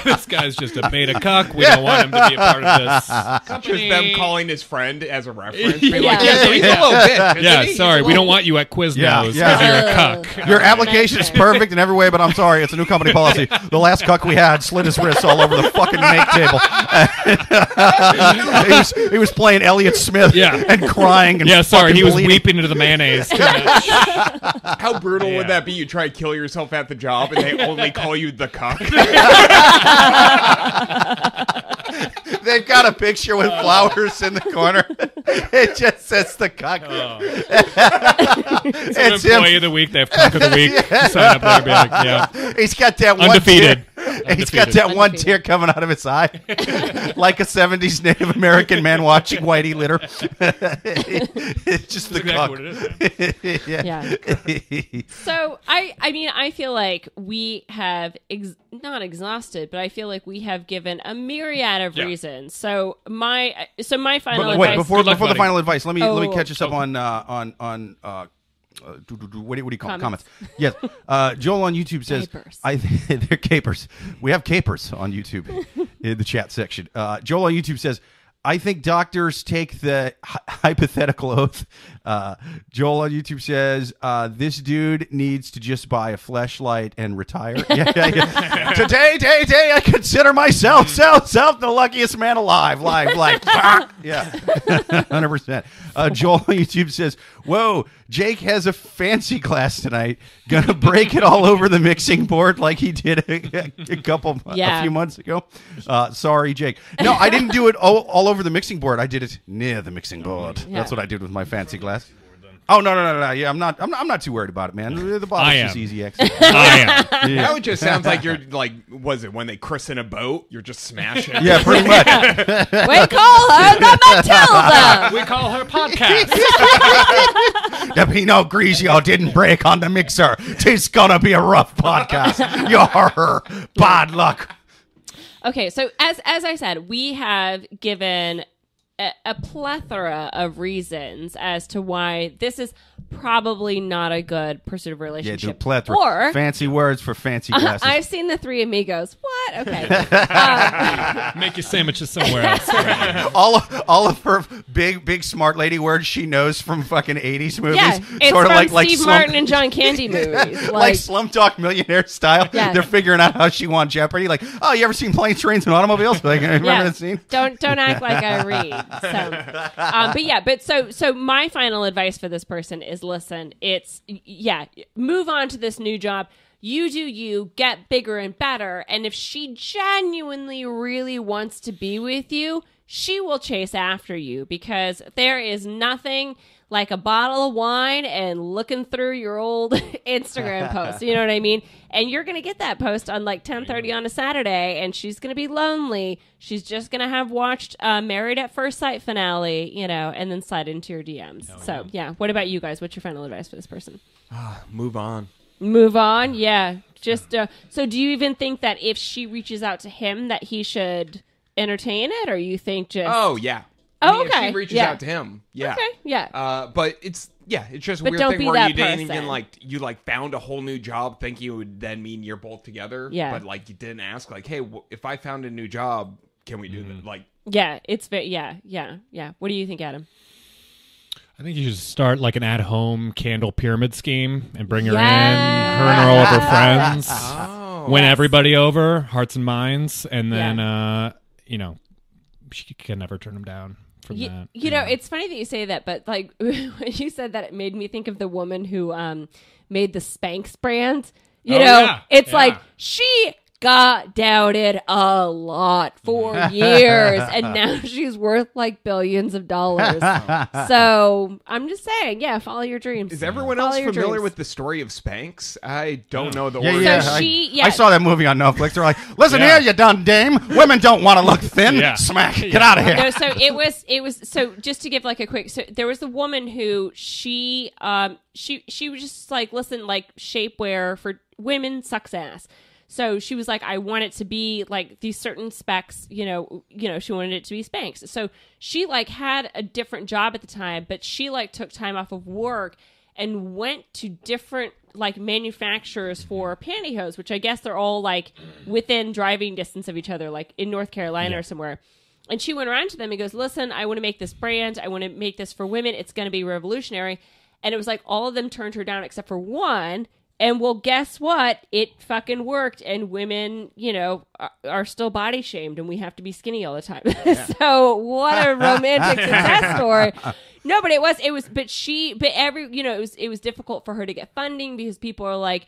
Speaker 6: this guy's just a beta cuck. We don't want him to be a part of this
Speaker 5: Just
Speaker 6: company.
Speaker 5: them calling his friend as a reference. Being
Speaker 3: Yeah.
Speaker 5: like, yeah, so he's a little bitch.
Speaker 6: Yeah,
Speaker 5: he?
Speaker 6: Sorry, we don't want you at Quiznos
Speaker 1: Yeah,
Speaker 6: because
Speaker 1: yeah.
Speaker 6: you're a cuck.
Speaker 1: Your application is perfect in every way, but I'm sorry, it's a new company policy. The last cuck we had slit his wrists all over the fucking make table. he, was, he was playing Elliott Smith
Speaker 6: Yeah.
Speaker 1: and crying. And
Speaker 6: Yeah, sorry, he was
Speaker 1: bleeding.
Speaker 6: weeping into the mayonnaise.
Speaker 5: How brutal
Speaker 6: Yeah.
Speaker 5: would that be? You try to kill yourself at the job, and they only call you the cuck.
Speaker 1: They've got a picture with flowers in the corner. It just says the cuck. Oh.
Speaker 6: It's an
Speaker 1: It's
Speaker 6: employee
Speaker 1: him.
Speaker 6: of the week. They have cuck of the week. Sign up there be like, yeah.
Speaker 1: He's got that one
Speaker 6: Undefeated.
Speaker 1: Tear. He's got that one tear coming out of his eye, like a '70s Native American man watching Whitey litter. it's just the
Speaker 6: exactly what it is,
Speaker 1: cuck.
Speaker 3: Yeah. So I I mean I feel like we have ex- not exhausted, but I feel like we have given a myriad of
Speaker 6: Yeah.
Speaker 3: reasons. So my so my final
Speaker 1: But
Speaker 3: advice.
Speaker 1: wait, before
Speaker 6: Good luck,
Speaker 1: before the
Speaker 6: buddy.
Speaker 1: final advice, let me let me
Speaker 3: Oh.
Speaker 1: catch us up on uh, on on. Uh, uh, do, do, do, what, do, what do you call?
Speaker 3: Comments.
Speaker 1: comments? Yes. Uh, Joel on YouTube says,
Speaker 3: Capers.
Speaker 1: "I they're capers. We have capers on YouTube in the chat section." Uh, Joel on YouTube says, "I think doctors take the hy- hypothetical oath." Uh, Joel on YouTube says, uh, "This dude needs to just buy a flashlight and retire." yeah, yeah, yeah. Today, day, day, I consider myself, self, self, the luckiest man alive. Live, like, yeah, hundred percent. Uh, Joel on YouTube says, "Whoa, Jake has a fancy class tonight. Gonna break it all over the mixing board like he did a, a couple a few months ago." Uh, sorry, Jake. No, I didn't do it all, all over the mixing board. I did it near the mixing board.
Speaker 3: Yeah.
Speaker 1: That's what I did with my fancy glass. Oh no no no no! Yeah, I'm not. I'm not, I'm not too worried about it, man. The, the
Speaker 6: I
Speaker 1: bottle's
Speaker 6: am.
Speaker 1: just easy exit.
Speaker 6: I am.
Speaker 5: Now it just sounds like you're like, was it when they christen a boat? You're just smashing.
Speaker 1: Yeah, pretty much.
Speaker 3: Wait, call her the Matilda.
Speaker 6: We call her podcast.
Speaker 1: the Pinot Grigio didn't break on the mixer. It's gonna be a rough podcast. You're bad luck.
Speaker 3: Okay, so as as I said, we have given a, a plethora of reasons as to why this is probably not a good pursuit of
Speaker 1: Yeah,
Speaker 3: relationship.
Speaker 1: do plethora.
Speaker 3: Or
Speaker 1: fancy words for fancy glasses.
Speaker 3: I've seen the Three Amigos. What? Okay. Um,
Speaker 6: Make your sandwiches somewhere else.
Speaker 1: all of all of her big big smart lady words she knows from fucking 80s movies.
Speaker 3: yeah, it's
Speaker 1: sort of
Speaker 3: from
Speaker 1: like like
Speaker 3: Steve
Speaker 1: Slum-
Speaker 3: Martin and John Candy movies.
Speaker 1: like,
Speaker 3: Like,
Speaker 1: Slumdog Millionaire style.
Speaker 3: Yeah.
Speaker 1: They're figuring out how she won Jeopardy. Like, oh, you ever seen planes, trains, and automobiles? Like, remember
Speaker 3: yeah,
Speaker 1: that scene?
Speaker 3: don't don't act like I read. So, um, but yeah, but so so my final advice for this person is: listen, it's yeah, move on to this new job. You do you, get bigger and better, and if she genuinely really wants to be with you, she will chase after you because there is nothing like a bottle of wine and looking through your old Instagram posts. You know what I mean? And you're gonna get that post on like 10:30 on a Saturday, and she's gonna be lonely. She's just gonna have watched uh, Married at First Sight finale, you know, and then slide into your DMs. so yeah, what about you guys? What's your final advice for this person?
Speaker 5: Move on.
Speaker 3: Move on. Yeah. Just uh, so. Do you even think that if she reaches out to him, that he should entertain it, or you think just
Speaker 5: Oh yeah.
Speaker 3: Oh,
Speaker 5: I mean, if
Speaker 3: okay.
Speaker 5: she reaches
Speaker 3: Yeah.
Speaker 5: out to him. Yeah.
Speaker 3: okay, yeah.
Speaker 5: Uh, but it's yeah, it's just a
Speaker 3: But
Speaker 5: weird
Speaker 3: don't
Speaker 5: thing
Speaker 3: be
Speaker 5: where
Speaker 3: that
Speaker 5: you didn't
Speaker 3: person.
Speaker 5: even like you like found a whole new job thinking it would then mean you're both together.
Speaker 3: Yeah.
Speaker 5: But like you didn't ask like, hey, w- if I found a new job, can we do that? Like,
Speaker 3: Yeah, it's very yeah, yeah, yeah. What do you think, Adam?
Speaker 6: I think you should start like an at-home candle pyramid scheme and bring her
Speaker 3: Yes.
Speaker 6: in, her and all of her friends.
Speaker 5: oh,
Speaker 6: Win everybody over, hearts and minds, and then
Speaker 3: Yeah.
Speaker 6: uh, you know she can never turn them down from
Speaker 3: You,
Speaker 6: that.
Speaker 3: you know, it's funny that you say that, but like when you said that, it made me think of the woman who um made the Spanx brand. You
Speaker 6: Oh,
Speaker 3: know,
Speaker 6: yeah.
Speaker 3: it's
Speaker 6: Yeah.
Speaker 3: like she got doubted a lot for years, and now she's worth like billions of dollars. so I'm just saying, yeah, follow your dreams.
Speaker 5: Is everyone
Speaker 3: Follow
Speaker 5: else familiar
Speaker 3: dreams.
Speaker 5: with the story of Spanx? I don't know the
Speaker 1: Yeah,
Speaker 5: origin.
Speaker 1: yeah.
Speaker 3: So
Speaker 1: I-
Speaker 3: she-
Speaker 1: I, saw that movie on Netflix. They're like, listen
Speaker 6: Yeah.
Speaker 1: here, you done dame. Women don't want to look thin.
Speaker 6: Yeah.
Speaker 1: Smack. Get out of here.
Speaker 3: no, so it was it was so just to give like a quick so there was the woman who she um she she was just like listen like shapewear for women sucks ass. So she was like, I want it to be like these certain specs, you know, you know, she wanted it to be Spanx. So she like had a different job at the time, but she like took time off of work and went to different like manufacturers for pantyhose, which I guess they're all like within driving distance of each other, like in North Carolina or somewhere. And she went around to them and goes, Listen, I want to make this brand. I want to make this for women. It's going to be revolutionary. And it was like all of them turned her down except for one. And well, guess what? It fucking worked. And women, you know, are, are still body shamed and we have to be skinny all the time. so what a romantic success story. No, but it was, it was, but she, but every, you know, it was, it was difficult for her to get funding because people are like,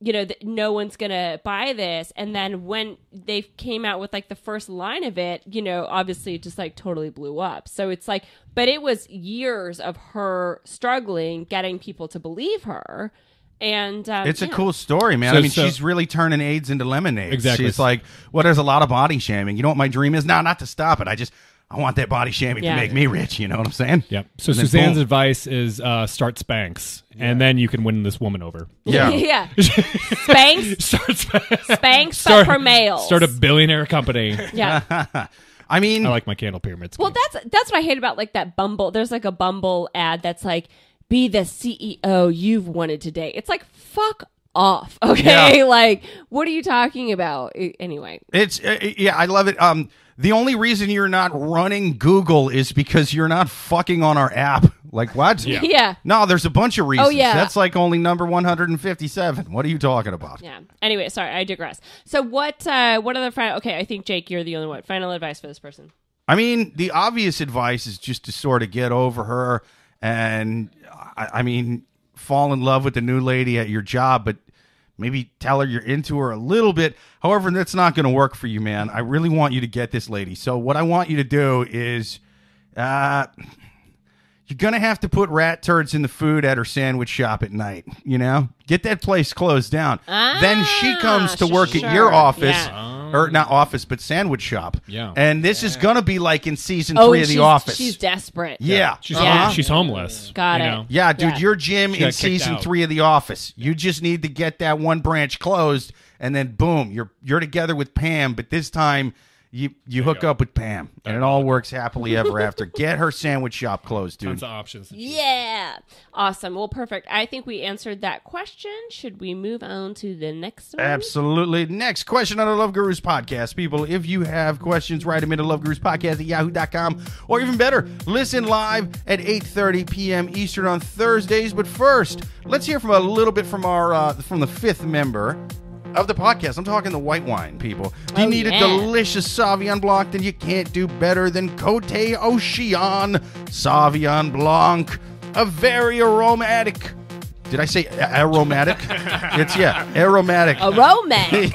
Speaker 3: you know no one's gonna buy this and then when they came out with like the first line of it you know obviously it just like totally blew up so it's like but it was years of her struggling getting people to believe her and um,
Speaker 1: It's a
Speaker 3: yeah.
Speaker 1: cool story, man.
Speaker 6: So-
Speaker 1: I mean,
Speaker 6: so-
Speaker 1: she's really turning AIDS into lemonade.
Speaker 6: Exactly.
Speaker 1: She's like, well, there's a lot of body shaming. You know what my dream is? now? not to stop it. I just, I want that body shaming
Speaker 3: Yeah.
Speaker 1: to make me rich. You know what I'm saying?
Speaker 6: Yep. So
Speaker 1: And
Speaker 6: Suzanne's
Speaker 1: boom.
Speaker 6: advice is uh, start Spanx, and then you can win this woman over.
Speaker 1: Yeah.
Speaker 3: yeah Spanx
Speaker 6: start Spanx.
Speaker 3: Spanx
Speaker 6: Start-
Speaker 3: but for males
Speaker 6: Start a billionaire company.
Speaker 3: yeah
Speaker 1: I mean,
Speaker 6: I like my candle pyramids.
Speaker 3: Well,
Speaker 6: scheme.
Speaker 3: that's that's what I hate about like that Bumble. There's like a Bumble ad that's like, "Be the CEO you've wanted today." It's like, fuck off, okay?
Speaker 1: Yeah.
Speaker 3: Like, what are you talking about? Anyway,
Speaker 1: It's uh, yeah, I love it. Um, the only reason you're not running Google is because you're not fucking on our app. Like what?
Speaker 6: Yeah.
Speaker 3: yeah,
Speaker 1: No, there's a bunch of reasons.
Speaker 3: Oh, yeah.
Speaker 1: That's like only number 157. What are you talking about?
Speaker 3: yeah. Anyway, sorry, I digress. So what? uh What other final? Okay, I think Jake, you're the only one. Final advice for this person.
Speaker 1: I mean, the obvious advice is just to sort of get over her and, I, I mean, fall in love with the new lady at your job, but maybe tell her you're into her a little bit. However, that's not going to work for you, man. I really want you to get this lady. So, what I want you to do is, uh, you're gonna have to put rat turds in the food at her sandwich shop at night. You know, get that place closed down. then she ah, comes to work at your office,
Speaker 3: Yeah.
Speaker 1: or not office, but sandwich shop.
Speaker 6: Yeah.
Speaker 1: And this is gonna be like in season
Speaker 3: Oh,
Speaker 1: three of The Office.
Speaker 3: She's desperate.
Speaker 1: yeah,
Speaker 6: she's
Speaker 3: Yeah.
Speaker 6: she's uh-huh. homeless.
Speaker 3: Got
Speaker 6: you
Speaker 3: it.
Speaker 6: know?
Speaker 1: yeah, dude,
Speaker 3: Yeah.
Speaker 1: your gym in season
Speaker 6: out.
Speaker 1: three of The Office. You just need to get that one branch closed, and then boom, you're you're together with Pam. But this time. You, you hook up with Pam and it all works happily ever after. Get her sandwich shop closed, dude.
Speaker 6: Tons of options.
Speaker 3: Yeah. Awesome. Well, perfect. I think we answered that question. Should we move on to the next one?
Speaker 1: Absolutely. Next question on the Love Gurus podcast. People, if you have questions, write them into Love Gurus podcast at yahoo.com. Or even better, listen live at 8.30 p.m. Eastern on Thursdays. But first, let's hear from a little bit from our uh, from the fifth member of the podcast. I'm talking the white wine, people. Do you
Speaker 3: Oh,
Speaker 1: need
Speaker 3: yeah.
Speaker 1: a delicious Sauvignon Blanc? Then you can't do better than Cote Ocean Sauvignon Blanc. A very aromatic... Did I say aromatic? it's, yeah, aromatic.
Speaker 3: A romance.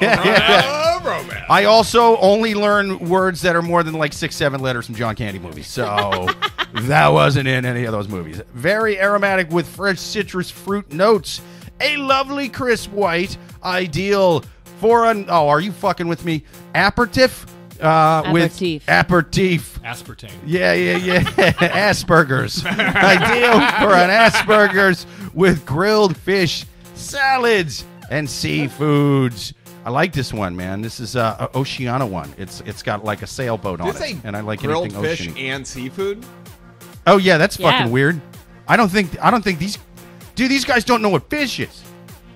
Speaker 1: I also only learn words that are more than like six, seven letters from John Candy movies. So that wasn't in any of those movies. Very aromatic with fresh citrus fruit notes. A lovely crisp white, ideal for an. Oh, are you fucking with me? Aperitif? Uh, with
Speaker 3: Aperitif.
Speaker 1: aperitif.
Speaker 6: Aspartame.
Speaker 1: Yeah, yeah, yeah. Asperger's. Ideal for an Asperger's with grilled fish, salads, and seafoods. I like this one, man. This is uh, a Oceana one. It's it's got like a sailboat on
Speaker 5: Did it
Speaker 1: it,
Speaker 5: say
Speaker 1: and I like
Speaker 5: grilled
Speaker 1: anything
Speaker 5: fish
Speaker 1: ocean.
Speaker 5: and seafood?
Speaker 1: Oh yeah, that's
Speaker 3: Yeah.
Speaker 1: fucking weird. I don't think I don't think these dude these guys don't know what fish is.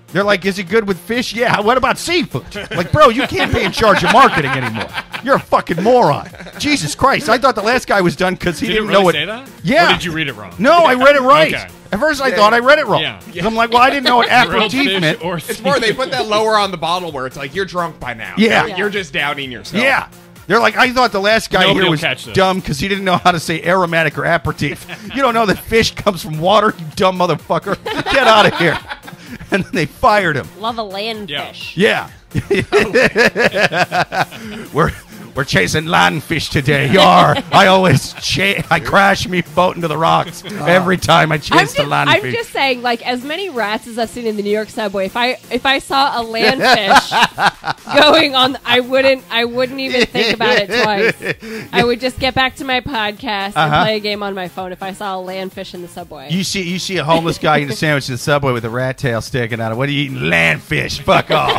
Speaker 1: They're like, is it good with fish? Yeah. What about seafood? Like, bro, you can't be in charge of marketing anymore. You're a fucking moron. Jesus Christ! I thought the last guy was done because he
Speaker 6: did
Speaker 1: didn't
Speaker 6: really
Speaker 1: know what.
Speaker 6: say that?
Speaker 1: Yeah.
Speaker 6: Or did you read it wrong?
Speaker 1: No, I read it right.
Speaker 6: Okay.
Speaker 1: At first, I thought I read it wrong.
Speaker 6: Yeah.
Speaker 1: 'Cause I'm like, well, I didn't know what
Speaker 6: Grilled
Speaker 1: aperitif
Speaker 6: fish
Speaker 1: meant.
Speaker 6: or
Speaker 5: It's more they put that lower on the bottle where it's like you're drunk by now.
Speaker 1: Yeah.
Speaker 5: You're, you're just doubting yourself.
Speaker 1: yeah. They're like, I thought the last guy
Speaker 6: Nobody
Speaker 1: here was
Speaker 6: catch
Speaker 1: dumb because he didn't know how to say aromatic or aperitif. you don't know that fish comes from water, you dumb motherfucker. Get out of here. and then they fired him.
Speaker 3: Love a landfish.
Speaker 1: Yeah. we're we're chasing lionfish today. Yar! I always cha- I crash me boat into the rocks every time I chase the
Speaker 3: I'm just saying, like as many rats as I've seen in the New York subway, if I if I saw a landfish going on, I wouldn't I wouldn't even think about it twice. I would just get back to my podcast and
Speaker 1: Uh-huh.
Speaker 3: play a game on my phone if I saw a landfish in the subway.
Speaker 1: You see, you see a homeless guy eating a sandwich in the subway with a rat tail sticking out of. It. What are you eating? Landfish. Fuck off.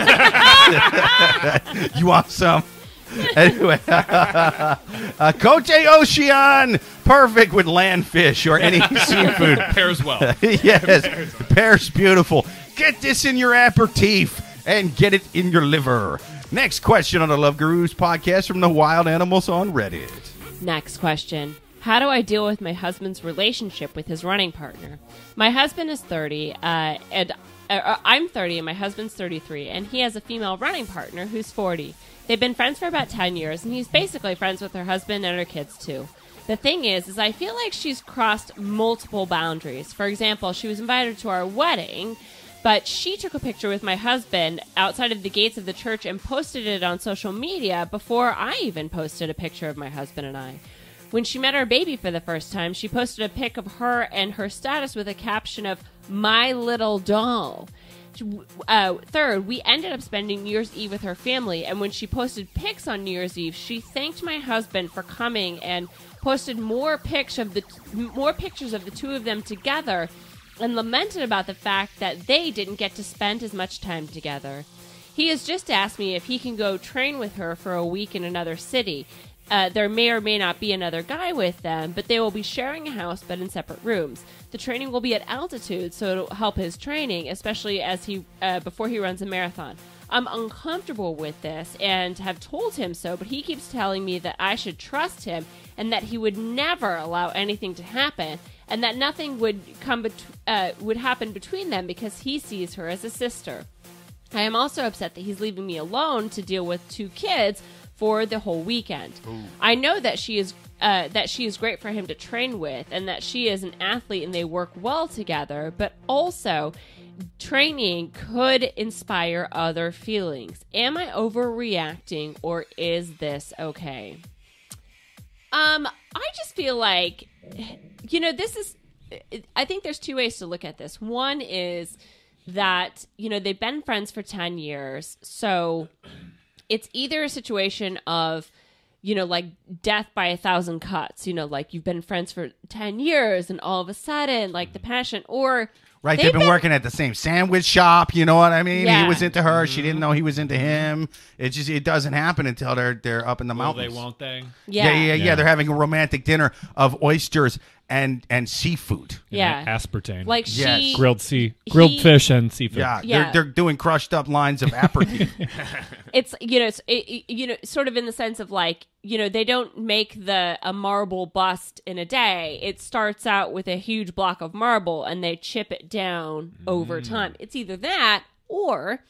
Speaker 1: you want some? Anyway, uh, Cote Ocean, perfect with landfish or any seafood.
Speaker 6: Pairs well.
Speaker 1: yes, the pear's beautiful. Get this in your aperitif and get it in your liver. Next question on the Love Gurus podcast from the Wild Animals on Reddit.
Speaker 3: Next question. How do I deal with my husband's relationship with his running partner? My husband is 30, uh, and uh, I'm 30, and my husband's 33, and he has a female running partner who's 40. They've been friends for about 10 years, and he's basically friends with her husband and her kids too. The thing is, is I feel like she's crossed multiple boundaries. For example, she was invited to our wedding, but she took a picture with my husband outside of the gates of the church and posted it on social media before I even posted a picture of my husband and I. When she met our baby for the first time, she posted a pic of her and her status with a caption of "My little doll." Uh, third, we ended up spending New Year's Eve with her family, and when she posted pics on New Year's Eve, she thanked my husband for coming and posted more pics of the more pictures of the two of them together, and lamented about the fact that they didn't get to spend as much time together. He has just asked me if he can go train with her for a week in another city. Uh, there may or may not be another guy with them, but they will be sharing a house but in separate rooms. The training will be at altitude, so it'll help his training, especially as he uh, before he runs a marathon. I'm uncomfortable with this and have told him so, but he keeps telling me that I should trust him and that he would never allow anything to happen and that nothing would come bet- uh, would happen between them because he sees her as a sister. I am also upset that he's leaving me alone to deal with two kids for the whole weekend. I know that she is uh, that she is great for him to train with, and that she is an athlete and they work well together. But also, training could inspire other feelings. Am I overreacting, or is this okay? Um, I just feel like, you know, this is. I think there's two ways to look at this. One is that you know they've been friends for 10 years so it's either a situation of you know like death by a thousand cuts you know like you've been friends for 10 years and all of a sudden like the passion or
Speaker 1: Right, they've been, working at the same sandwich shop. You know what I mean? He was into her; she didn't mm-hmm. know he was into him. It just it doesn't happen until they're they're up in the
Speaker 6: Will they,
Speaker 1: mountains.
Speaker 6: won't they?
Speaker 1: Yeah,
Speaker 3: yeah
Speaker 1: yeah, yeah,
Speaker 6: Yeah.
Speaker 1: They're having a romantic dinner of oysters and and seafood.
Speaker 3: yeah
Speaker 6: Aspartame.
Speaker 3: like she
Speaker 1: Yes.
Speaker 6: grilled sea, grilled
Speaker 3: He-
Speaker 6: fish and seafood.
Speaker 1: Yeah,
Speaker 3: Yeah.
Speaker 1: They're, they're doing crushed up lines of aperitif.
Speaker 3: it's you know it's it, it- you know sort of in the sense of like you know they don't make the a marble bust in a day it starts out with a huge block of marble and they chip it down over mm. time it's either that or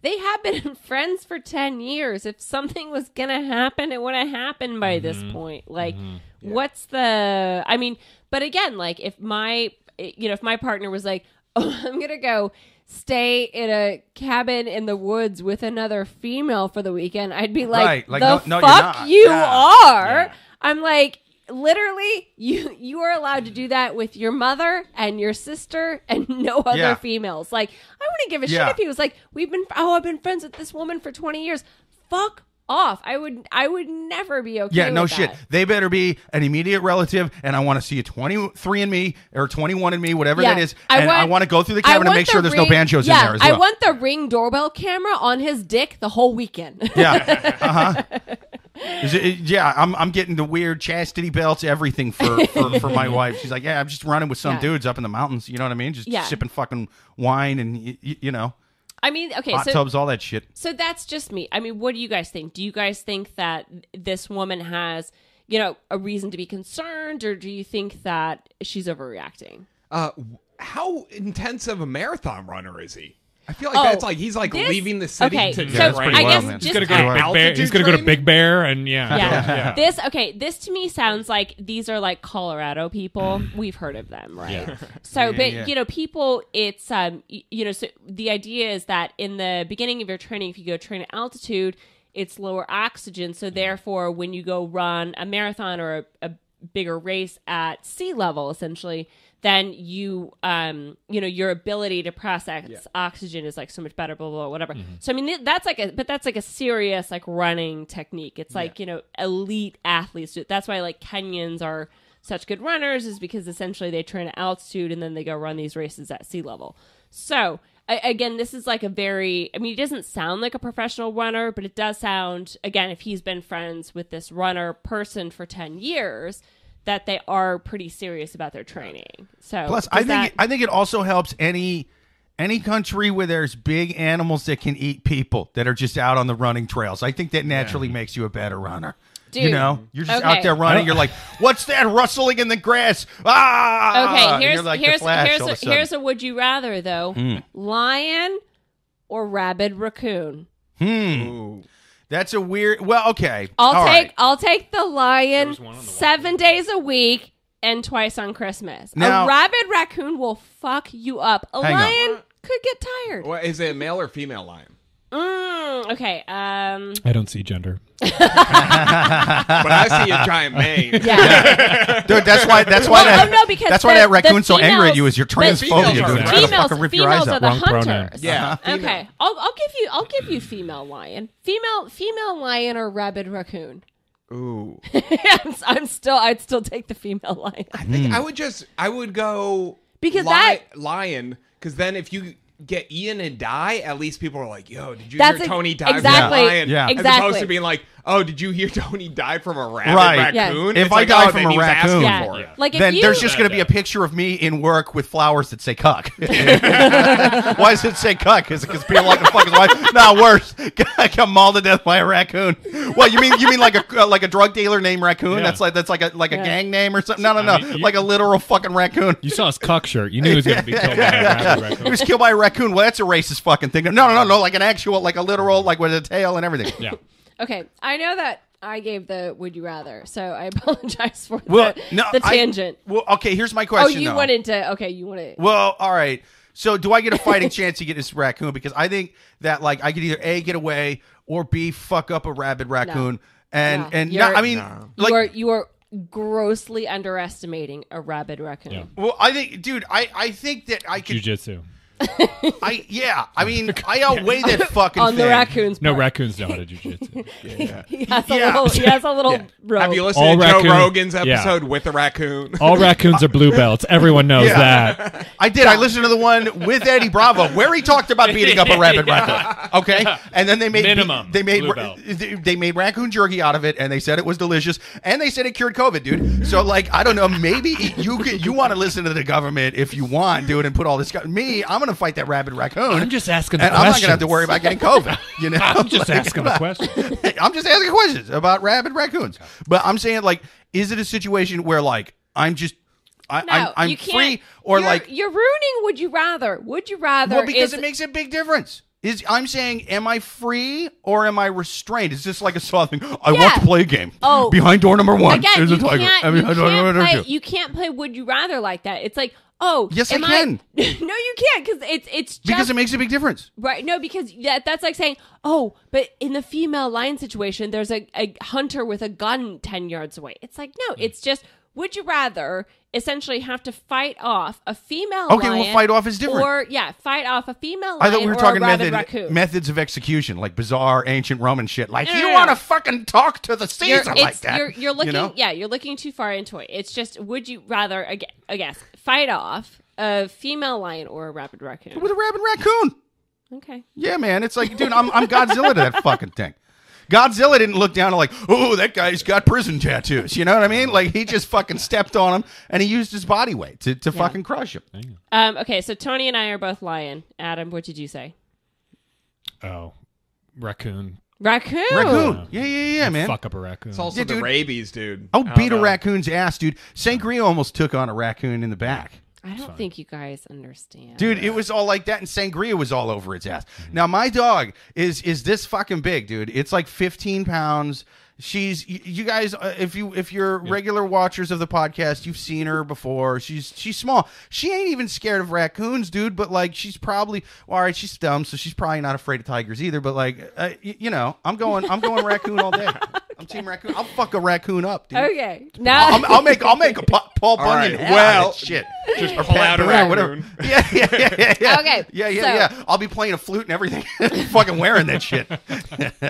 Speaker 3: they have been friends for 10 years if something was gonna happen it would have happened by this mm-hmm. point like mm-hmm. What's the i mean but again like if my you know if my partner was like oh i'm gonna go stay in a cabin in the woods with another female for the weekend i'd be like,
Speaker 1: Right, like,
Speaker 3: the
Speaker 1: no- no,
Speaker 3: fuck you
Speaker 1: Yeah.
Speaker 3: are i'm like literally you you are allowed to do that with your mother and your sister and no other
Speaker 1: Yeah.
Speaker 3: females like i wouldn't give a
Speaker 1: Yeah.
Speaker 3: shit if he was like we've been oh i've been friends with this woman for 20 years fuck off i would i would never be okay
Speaker 1: yeah, no shit.
Speaker 3: that.
Speaker 1: They better be an immediate relative, and I want to see a twenty-three in me or twenty-one in me, whatever
Speaker 3: Yeah.
Speaker 1: that is. and I want to go through the
Speaker 3: I
Speaker 1: cabin and
Speaker 3: want
Speaker 1: make sure
Speaker 3: the
Speaker 1: there's no banjos
Speaker 3: yeah,
Speaker 1: in there as
Speaker 3: I want the ring doorbell camera on his dick the whole weekend.
Speaker 1: Yeah. Uh huh. Is it, it- yeah, I'm I'm getting the weird chastity belts, everything for, for, for my wife. She's like, yeah, I'm just running with some
Speaker 3: Yeah.
Speaker 1: dudes up in the mountains. You know what I mean? Just
Speaker 3: Yeah.
Speaker 1: sipping fucking wine and y- y- you know
Speaker 3: I mean, okay,
Speaker 1: hot
Speaker 3: so
Speaker 1: tubs, all that shit.
Speaker 3: so that's just me. I mean, what do you guys think? Do you guys think that this woman has, you know, a reason to be concerned, or do you think that she's overreacting?
Speaker 5: Uh, how intense of a marathon runner is he? I feel like
Speaker 3: Oh,
Speaker 5: that's like he's like
Speaker 3: this-
Speaker 5: leaving the city
Speaker 3: okay,
Speaker 5: to
Speaker 3: so
Speaker 1: that's pretty
Speaker 3: I
Speaker 1: wild,
Speaker 3: guess
Speaker 1: man.
Speaker 6: He's gonna go to Big Bear. He's gonna go to? Big Bear, and yeah,
Speaker 3: yeah. This okay. This to me sounds like these are like Colorado people. We've heard of them, right?
Speaker 6: Yeah.
Speaker 3: So, but
Speaker 1: yeah.
Speaker 3: you know, people. It's um, you know, so the idea is that in the beginning of your training, if you go train at altitude, it's lower oxygen. So therefore, when you go run a marathon or a, a bigger race at sea level, essentially, then you um, you know, your ability to process oxygen is like so much better. Blah blah, blah whatever. So I mean, that's like a, but that's like a serious like running technique. It's like you know, elite athletes. do it. That's why like Kenyans are such good runners is because essentially they train at altitude and then they go run these races at sea level. So I, again, this is like a very. I mean, he doesn't sound like a professional runner, but it does sound again if he's been friends with this runner person for ten years. That they are pretty serious about their training. So
Speaker 1: Plus, I think
Speaker 3: that-
Speaker 1: I think it also helps any any country where there's big animals that can eat people that are just out on the running trails. I think that naturally makes you a better runner.
Speaker 3: Dude.
Speaker 1: you know, you're just
Speaker 3: okay.
Speaker 1: out there running. You're like, "What's that rustling in the grass?" Ah!
Speaker 3: Okay, here's
Speaker 1: like
Speaker 3: here's here's a,
Speaker 1: a. Hmm.
Speaker 3: here's a would you rather though: lion or rabid raccoon.
Speaker 1: That's a weird. Well, okay.
Speaker 3: I'll
Speaker 1: All
Speaker 3: take
Speaker 1: right.
Speaker 3: I'll take the lion
Speaker 6: was one on the wall.
Speaker 3: seven days a week and twice on Christmas.
Speaker 1: Now-
Speaker 3: a rabid raccoon will fuck you up. A
Speaker 1: Hang on.
Speaker 3: lion could get tired.
Speaker 5: Is it a male or female lion?
Speaker 3: Mm, okay. Um.
Speaker 6: I don't see gender.
Speaker 5: But I see a giant mane.
Speaker 3: Yeah.
Speaker 1: Dude, that's why. That's why.
Speaker 3: Well,
Speaker 1: that,
Speaker 3: oh, no, because
Speaker 1: that's why
Speaker 3: the-
Speaker 1: that raccoon's
Speaker 3: the
Speaker 1: so angry at you. Is your
Speaker 3: the
Speaker 1: transphobia,
Speaker 5: females
Speaker 1: dude?
Speaker 5: are
Speaker 1: It's gonna
Speaker 3: females,
Speaker 1: fucking rip your
Speaker 3: females
Speaker 1: eyes
Speaker 3: are
Speaker 1: out.
Speaker 3: the
Speaker 6: Wrong pronoun.
Speaker 3: hunters.
Speaker 5: Yeah, female.
Speaker 3: Okay. I'll, I'll give you I'll give you female lion, female female lion or rabid raccoon.
Speaker 5: Ooh.
Speaker 3: I'm, I'm still I'd still take the female lion.
Speaker 5: I think I would just I would go
Speaker 3: Because
Speaker 5: li-
Speaker 3: that-
Speaker 5: lion because then if you get Ian and die, at least people are like, "Yo, did you
Speaker 3: That's
Speaker 5: hear
Speaker 3: ex-
Speaker 5: Tony die
Speaker 3: exactly.
Speaker 5: from a lion?"
Speaker 1: Yeah.
Speaker 5: As
Speaker 3: Exactly.
Speaker 5: opposed to being like, "Oh, did you hear Tony die from a rabid
Speaker 1: Right.
Speaker 3: Yeah.
Speaker 5: raccoon?"
Speaker 1: If
Speaker 5: It's
Speaker 1: I
Speaker 5: like,
Speaker 1: die
Speaker 5: oh,
Speaker 1: from a
Speaker 5: he was asking
Speaker 1: raccoon-
Speaker 3: Yeah.
Speaker 5: for it.
Speaker 3: Like if
Speaker 1: then
Speaker 3: you
Speaker 1: there's just going to be a picture of me in work with flowers that say "cuck." Why does it say "cuck"? Is it because people like to fuck his wife? No, worse. I got mauled to death by a raccoon. Well, you mean you mean like a uh, like a drug dealer named Raccoon?
Speaker 6: Yeah.
Speaker 1: That's like that's like a like a
Speaker 3: Yeah.
Speaker 1: gang name or something. No, no, no.
Speaker 6: I mean, you-
Speaker 1: like a literal fucking raccoon.
Speaker 6: You saw his cuck shirt. You knew he was going to be killed by a raccoon.
Speaker 1: He was killed by a raccoon. Well, that's a racist fucking thing. No, no, no, no. Like an actual, like a literal, like with a tail and everything.
Speaker 6: Yeah.
Speaker 3: Okay, I know that I gave the would you rather, so I apologize for
Speaker 1: Well,
Speaker 3: the,
Speaker 1: no,
Speaker 3: the
Speaker 1: I-
Speaker 3: tangent.
Speaker 1: well, okay. Here's my question.
Speaker 3: oh, you
Speaker 1: though.
Speaker 3: went into okay, you want to
Speaker 1: Well, all right. So, do I get a fighting chance to get this raccoon? Because I think that like I could either a get away or b fuck up a rabid raccoon. And
Speaker 3: No.
Speaker 1: and
Speaker 3: You're-
Speaker 1: not, I mean,
Speaker 5: No.
Speaker 1: like,
Speaker 3: you are you are grossly underestimating a rabid raccoon.
Speaker 6: Yeah.
Speaker 1: well, I think, dude, I I think that I could,
Speaker 6: Jujitsu.
Speaker 1: I yeah, I mean, I outweigh that fucking
Speaker 3: On the
Speaker 1: thing.
Speaker 3: raccoon's
Speaker 6: No
Speaker 3: part.
Speaker 6: raccoons know how to jujitsu.
Speaker 3: He has a
Speaker 1: Yeah.
Speaker 3: little. He has a little robe.
Speaker 5: Have you listened
Speaker 6: All
Speaker 5: to
Speaker 6: raccoon-
Speaker 5: Joe Rogan's
Speaker 6: yeah.
Speaker 5: episode with the raccoon?
Speaker 6: All raccoons are blue belts. Everyone knows
Speaker 1: Yeah.
Speaker 6: that.
Speaker 1: I did. I listened to the one with Eddie Bravo where he talked about beating up a rabid raccoon. Okay, and then they made
Speaker 6: Minimum
Speaker 1: They made
Speaker 6: blue belt.
Speaker 1: they they made raccoon jerky out of it, and they said it was delicious, and they said it cured COVID, dude. So like, I don't know. Maybe you could, you want to listen to the government if you want, dude, and put all this. guy- Me, I'm gonna fight that rabid raccoon.
Speaker 6: I'm just asking the
Speaker 1: and I'm not gonna have to worry about getting COVID. You know,
Speaker 6: I'm just
Speaker 1: Like,
Speaker 6: asking a question.
Speaker 1: I'm just asking questions about rabid raccoons. But I'm saying, like, is it a situation where, like, I'm just, I,
Speaker 3: No,
Speaker 1: I'm, I'm
Speaker 3: you can't.
Speaker 1: free, or
Speaker 3: you're,
Speaker 1: like,
Speaker 3: you're ruining. Would you rather? Would you rather?
Speaker 1: well, because
Speaker 3: is,
Speaker 1: it makes a big difference. Is I'm saying, am I free or am I restrained? Is this like a soft thing? I want
Speaker 3: Yeah.
Speaker 1: to play a game.
Speaker 3: Oh.
Speaker 1: behind door number one
Speaker 3: again.
Speaker 1: is
Speaker 3: You
Speaker 1: a tiger.
Speaker 3: can't.
Speaker 1: I mean,
Speaker 3: you,
Speaker 1: I don't know what
Speaker 3: can't
Speaker 1: to
Speaker 3: play,
Speaker 1: do.
Speaker 3: you can't play. Would you rather like that? It's like, oh,
Speaker 1: Yes, I can.
Speaker 3: no, you can't because it's it's just
Speaker 1: because it makes a big difference.
Speaker 3: Right. No, because that, that's like saying, oh, but in the female lion situation, there's a, a hunter with a gun 10 yards away. It's like, no, mm. it's just, would you rather essentially have to fight off a female
Speaker 1: Okay, well,
Speaker 3: lion?
Speaker 1: fight off is different.
Speaker 3: Or, yeah, fight off a female lion
Speaker 1: I thought we were talking method,
Speaker 3: raccoon.
Speaker 1: methods of execution, like bizarre ancient Roman shit. Like
Speaker 3: No,
Speaker 1: you
Speaker 3: no,
Speaker 1: want to
Speaker 3: no.
Speaker 1: fucking talk to the
Speaker 3: you're,
Speaker 1: Caesar like that.
Speaker 3: You're, you're looking,
Speaker 1: you know?
Speaker 3: yeah, you're looking too far into it. It's just, would you rather, I I guess, fight off a female lion or a rabid raccoon?
Speaker 1: with a rabid raccoon.
Speaker 3: Okay.
Speaker 1: Yeah, man. It's like, dude, I'm, I'm Godzilla to that fucking thing. Godzilla didn't look down and like, oh, that guy's got prison tattoos. You know what I mean? Like he just fucking stepped on him and he used his body weight to, to fucking crush him.
Speaker 3: Um, okay, so Tony and I are both lion. Adam, what did you say?
Speaker 6: Oh, raccoon.
Speaker 3: Raccoon.
Speaker 1: Raccoon. Yeah, yeah, yeah, man.
Speaker 6: Fuck up a raccoon.
Speaker 5: It's also
Speaker 1: Yeah,
Speaker 5: the
Speaker 1: dude.
Speaker 5: rabies, dude.
Speaker 1: Oh,
Speaker 5: I don't
Speaker 1: beat a
Speaker 5: know.
Speaker 1: raccoon's ass, dude. St. Grio almost took on a raccoon in the back.
Speaker 3: I don't think you guys understand.
Speaker 1: Dude, it was all like that, and sangria was all over its ass. Mm-hmm. Now my dog is is this fucking big, dude. It's like 15 pounds. She's you guys. Uh, if you if you're regular watchers of the podcast, you've seen her before. She's she's small. She ain't even scared of raccoons, dude. But like, she's probably well, all right. She's dumb, so she's probably not afraid of tigers either. But like, uh, y- you know, I'm going I'm going raccoon all day. I'm team raccoon. I'll fuck a raccoon up, dude.
Speaker 3: Okay. Now
Speaker 1: I'll, I'll make I'll make a Pa- Paul Bunyan
Speaker 5: right, well,
Speaker 1: out of that shit.
Speaker 5: just pull out a
Speaker 1: Brown, whatever.
Speaker 5: raccoon.
Speaker 1: Yeah, yeah, yeah, yeah, yeah.
Speaker 3: Okay,
Speaker 1: Yeah, yeah,
Speaker 3: so-
Speaker 1: yeah. I'll be playing a flute and everything. Fucking wearing that shit.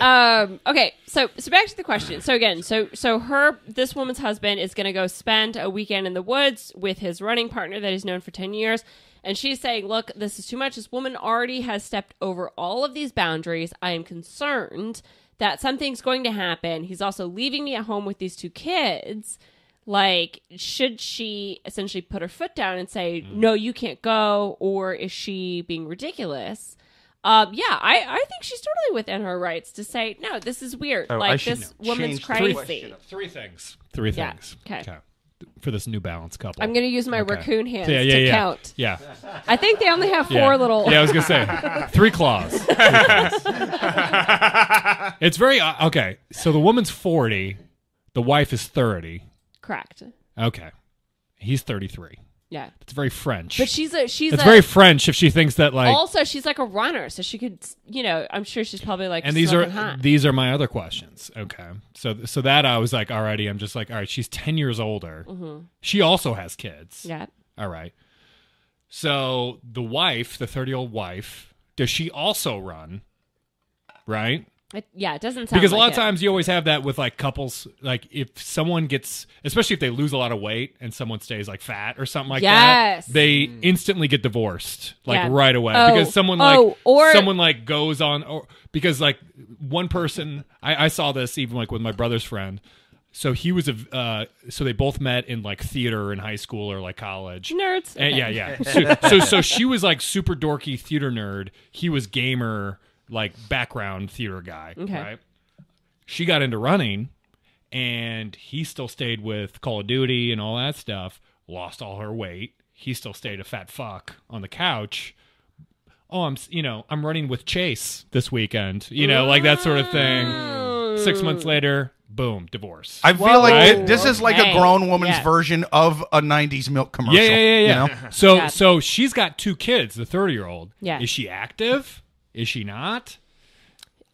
Speaker 3: um okay so so back to the question so again so so her this woman's husband is going to go spend a weekend in the woods with his running partner that he's known for 10 years. And she's saying look this is too much. This woman already has stepped over all of these boundaries. I am concerned that something's going to happen. He's also leaving me at home with these two kids. Like should she essentially put her foot down and say no you can't go or is she being ridiculous um, yeah, I, I think she's totally within her rights to say no. This is weird.
Speaker 1: Oh,
Speaker 3: like this
Speaker 1: know.
Speaker 3: woman's
Speaker 1: Change
Speaker 3: crazy.
Speaker 6: Three things. Three
Speaker 3: Yeah,
Speaker 6: things.
Speaker 3: okay.
Speaker 6: For this New Balance couple.
Speaker 3: I'm gonna use my
Speaker 6: Okay.
Speaker 3: raccoon hands
Speaker 6: yeah, yeah,
Speaker 3: to
Speaker 6: yeah.
Speaker 3: count.
Speaker 6: Yeah.
Speaker 3: I think they only have four
Speaker 6: yeah.
Speaker 3: little.
Speaker 6: Yeah, I was gonna say three claws. Three claws. it's very uh, okay. So the woman's forty, the wife is thirty.
Speaker 3: Correct.
Speaker 6: Okay, he's thirty-three.
Speaker 3: Yeah,
Speaker 6: It's very French.
Speaker 3: but she's a she's
Speaker 6: it's
Speaker 3: a,
Speaker 6: very French if she thinks that like.
Speaker 3: also she's like a runner, so she could you know I'm sure she's probably like
Speaker 6: and these are
Speaker 3: hot.
Speaker 6: these are my other questions. Okay, so so that I was like, already, I'm just like, all right, she's ten years older. She also has kids.
Speaker 3: Mm-hmm. yeah.
Speaker 6: All right. So the wife, the 30 year old wife, does she also run? Right?
Speaker 3: It, yeah, it doesn't sound
Speaker 6: Because a
Speaker 3: like
Speaker 6: lot of
Speaker 3: it.
Speaker 6: times you always have that with like couples. Like if someone gets, especially if they lose a lot of weight and someone stays like fat or something like
Speaker 3: Yes.
Speaker 6: that, they instantly get divorced like
Speaker 3: Yeah.
Speaker 6: right away
Speaker 3: Oh,
Speaker 6: because someone like
Speaker 3: oh, or-
Speaker 6: someone like goes on or because like one person I, I saw this even like with my brother's friend. So he was a uh, so they both met in like theater in high school or like college.
Speaker 3: nerds.
Speaker 6: And- yeah, yeah. So, so so she was like super dorky theater nerd. He was gamer, like background theater guy.
Speaker 3: Okay.
Speaker 6: Right. She got into running, and he still stayed with Call of Duty and all that stuff. Lost all her weight. He still stayed a fat fuck on the couch. Oh, I'm you know I'm running with Chase this weekend. You know, like that sort of thing. Six months later, boom, divorce.
Speaker 1: I feel
Speaker 3: Whoa,
Speaker 1: like
Speaker 6: Right?
Speaker 1: this is like a grown woman's
Speaker 3: Yeah.
Speaker 1: version of a '90s milk commercial.
Speaker 6: Yeah, yeah, yeah, yeah.
Speaker 1: You know?
Speaker 6: So,
Speaker 3: Yeah.
Speaker 6: so she's got two kids. The thirty-year-old.
Speaker 3: Yeah.
Speaker 6: Is she active? Is she not?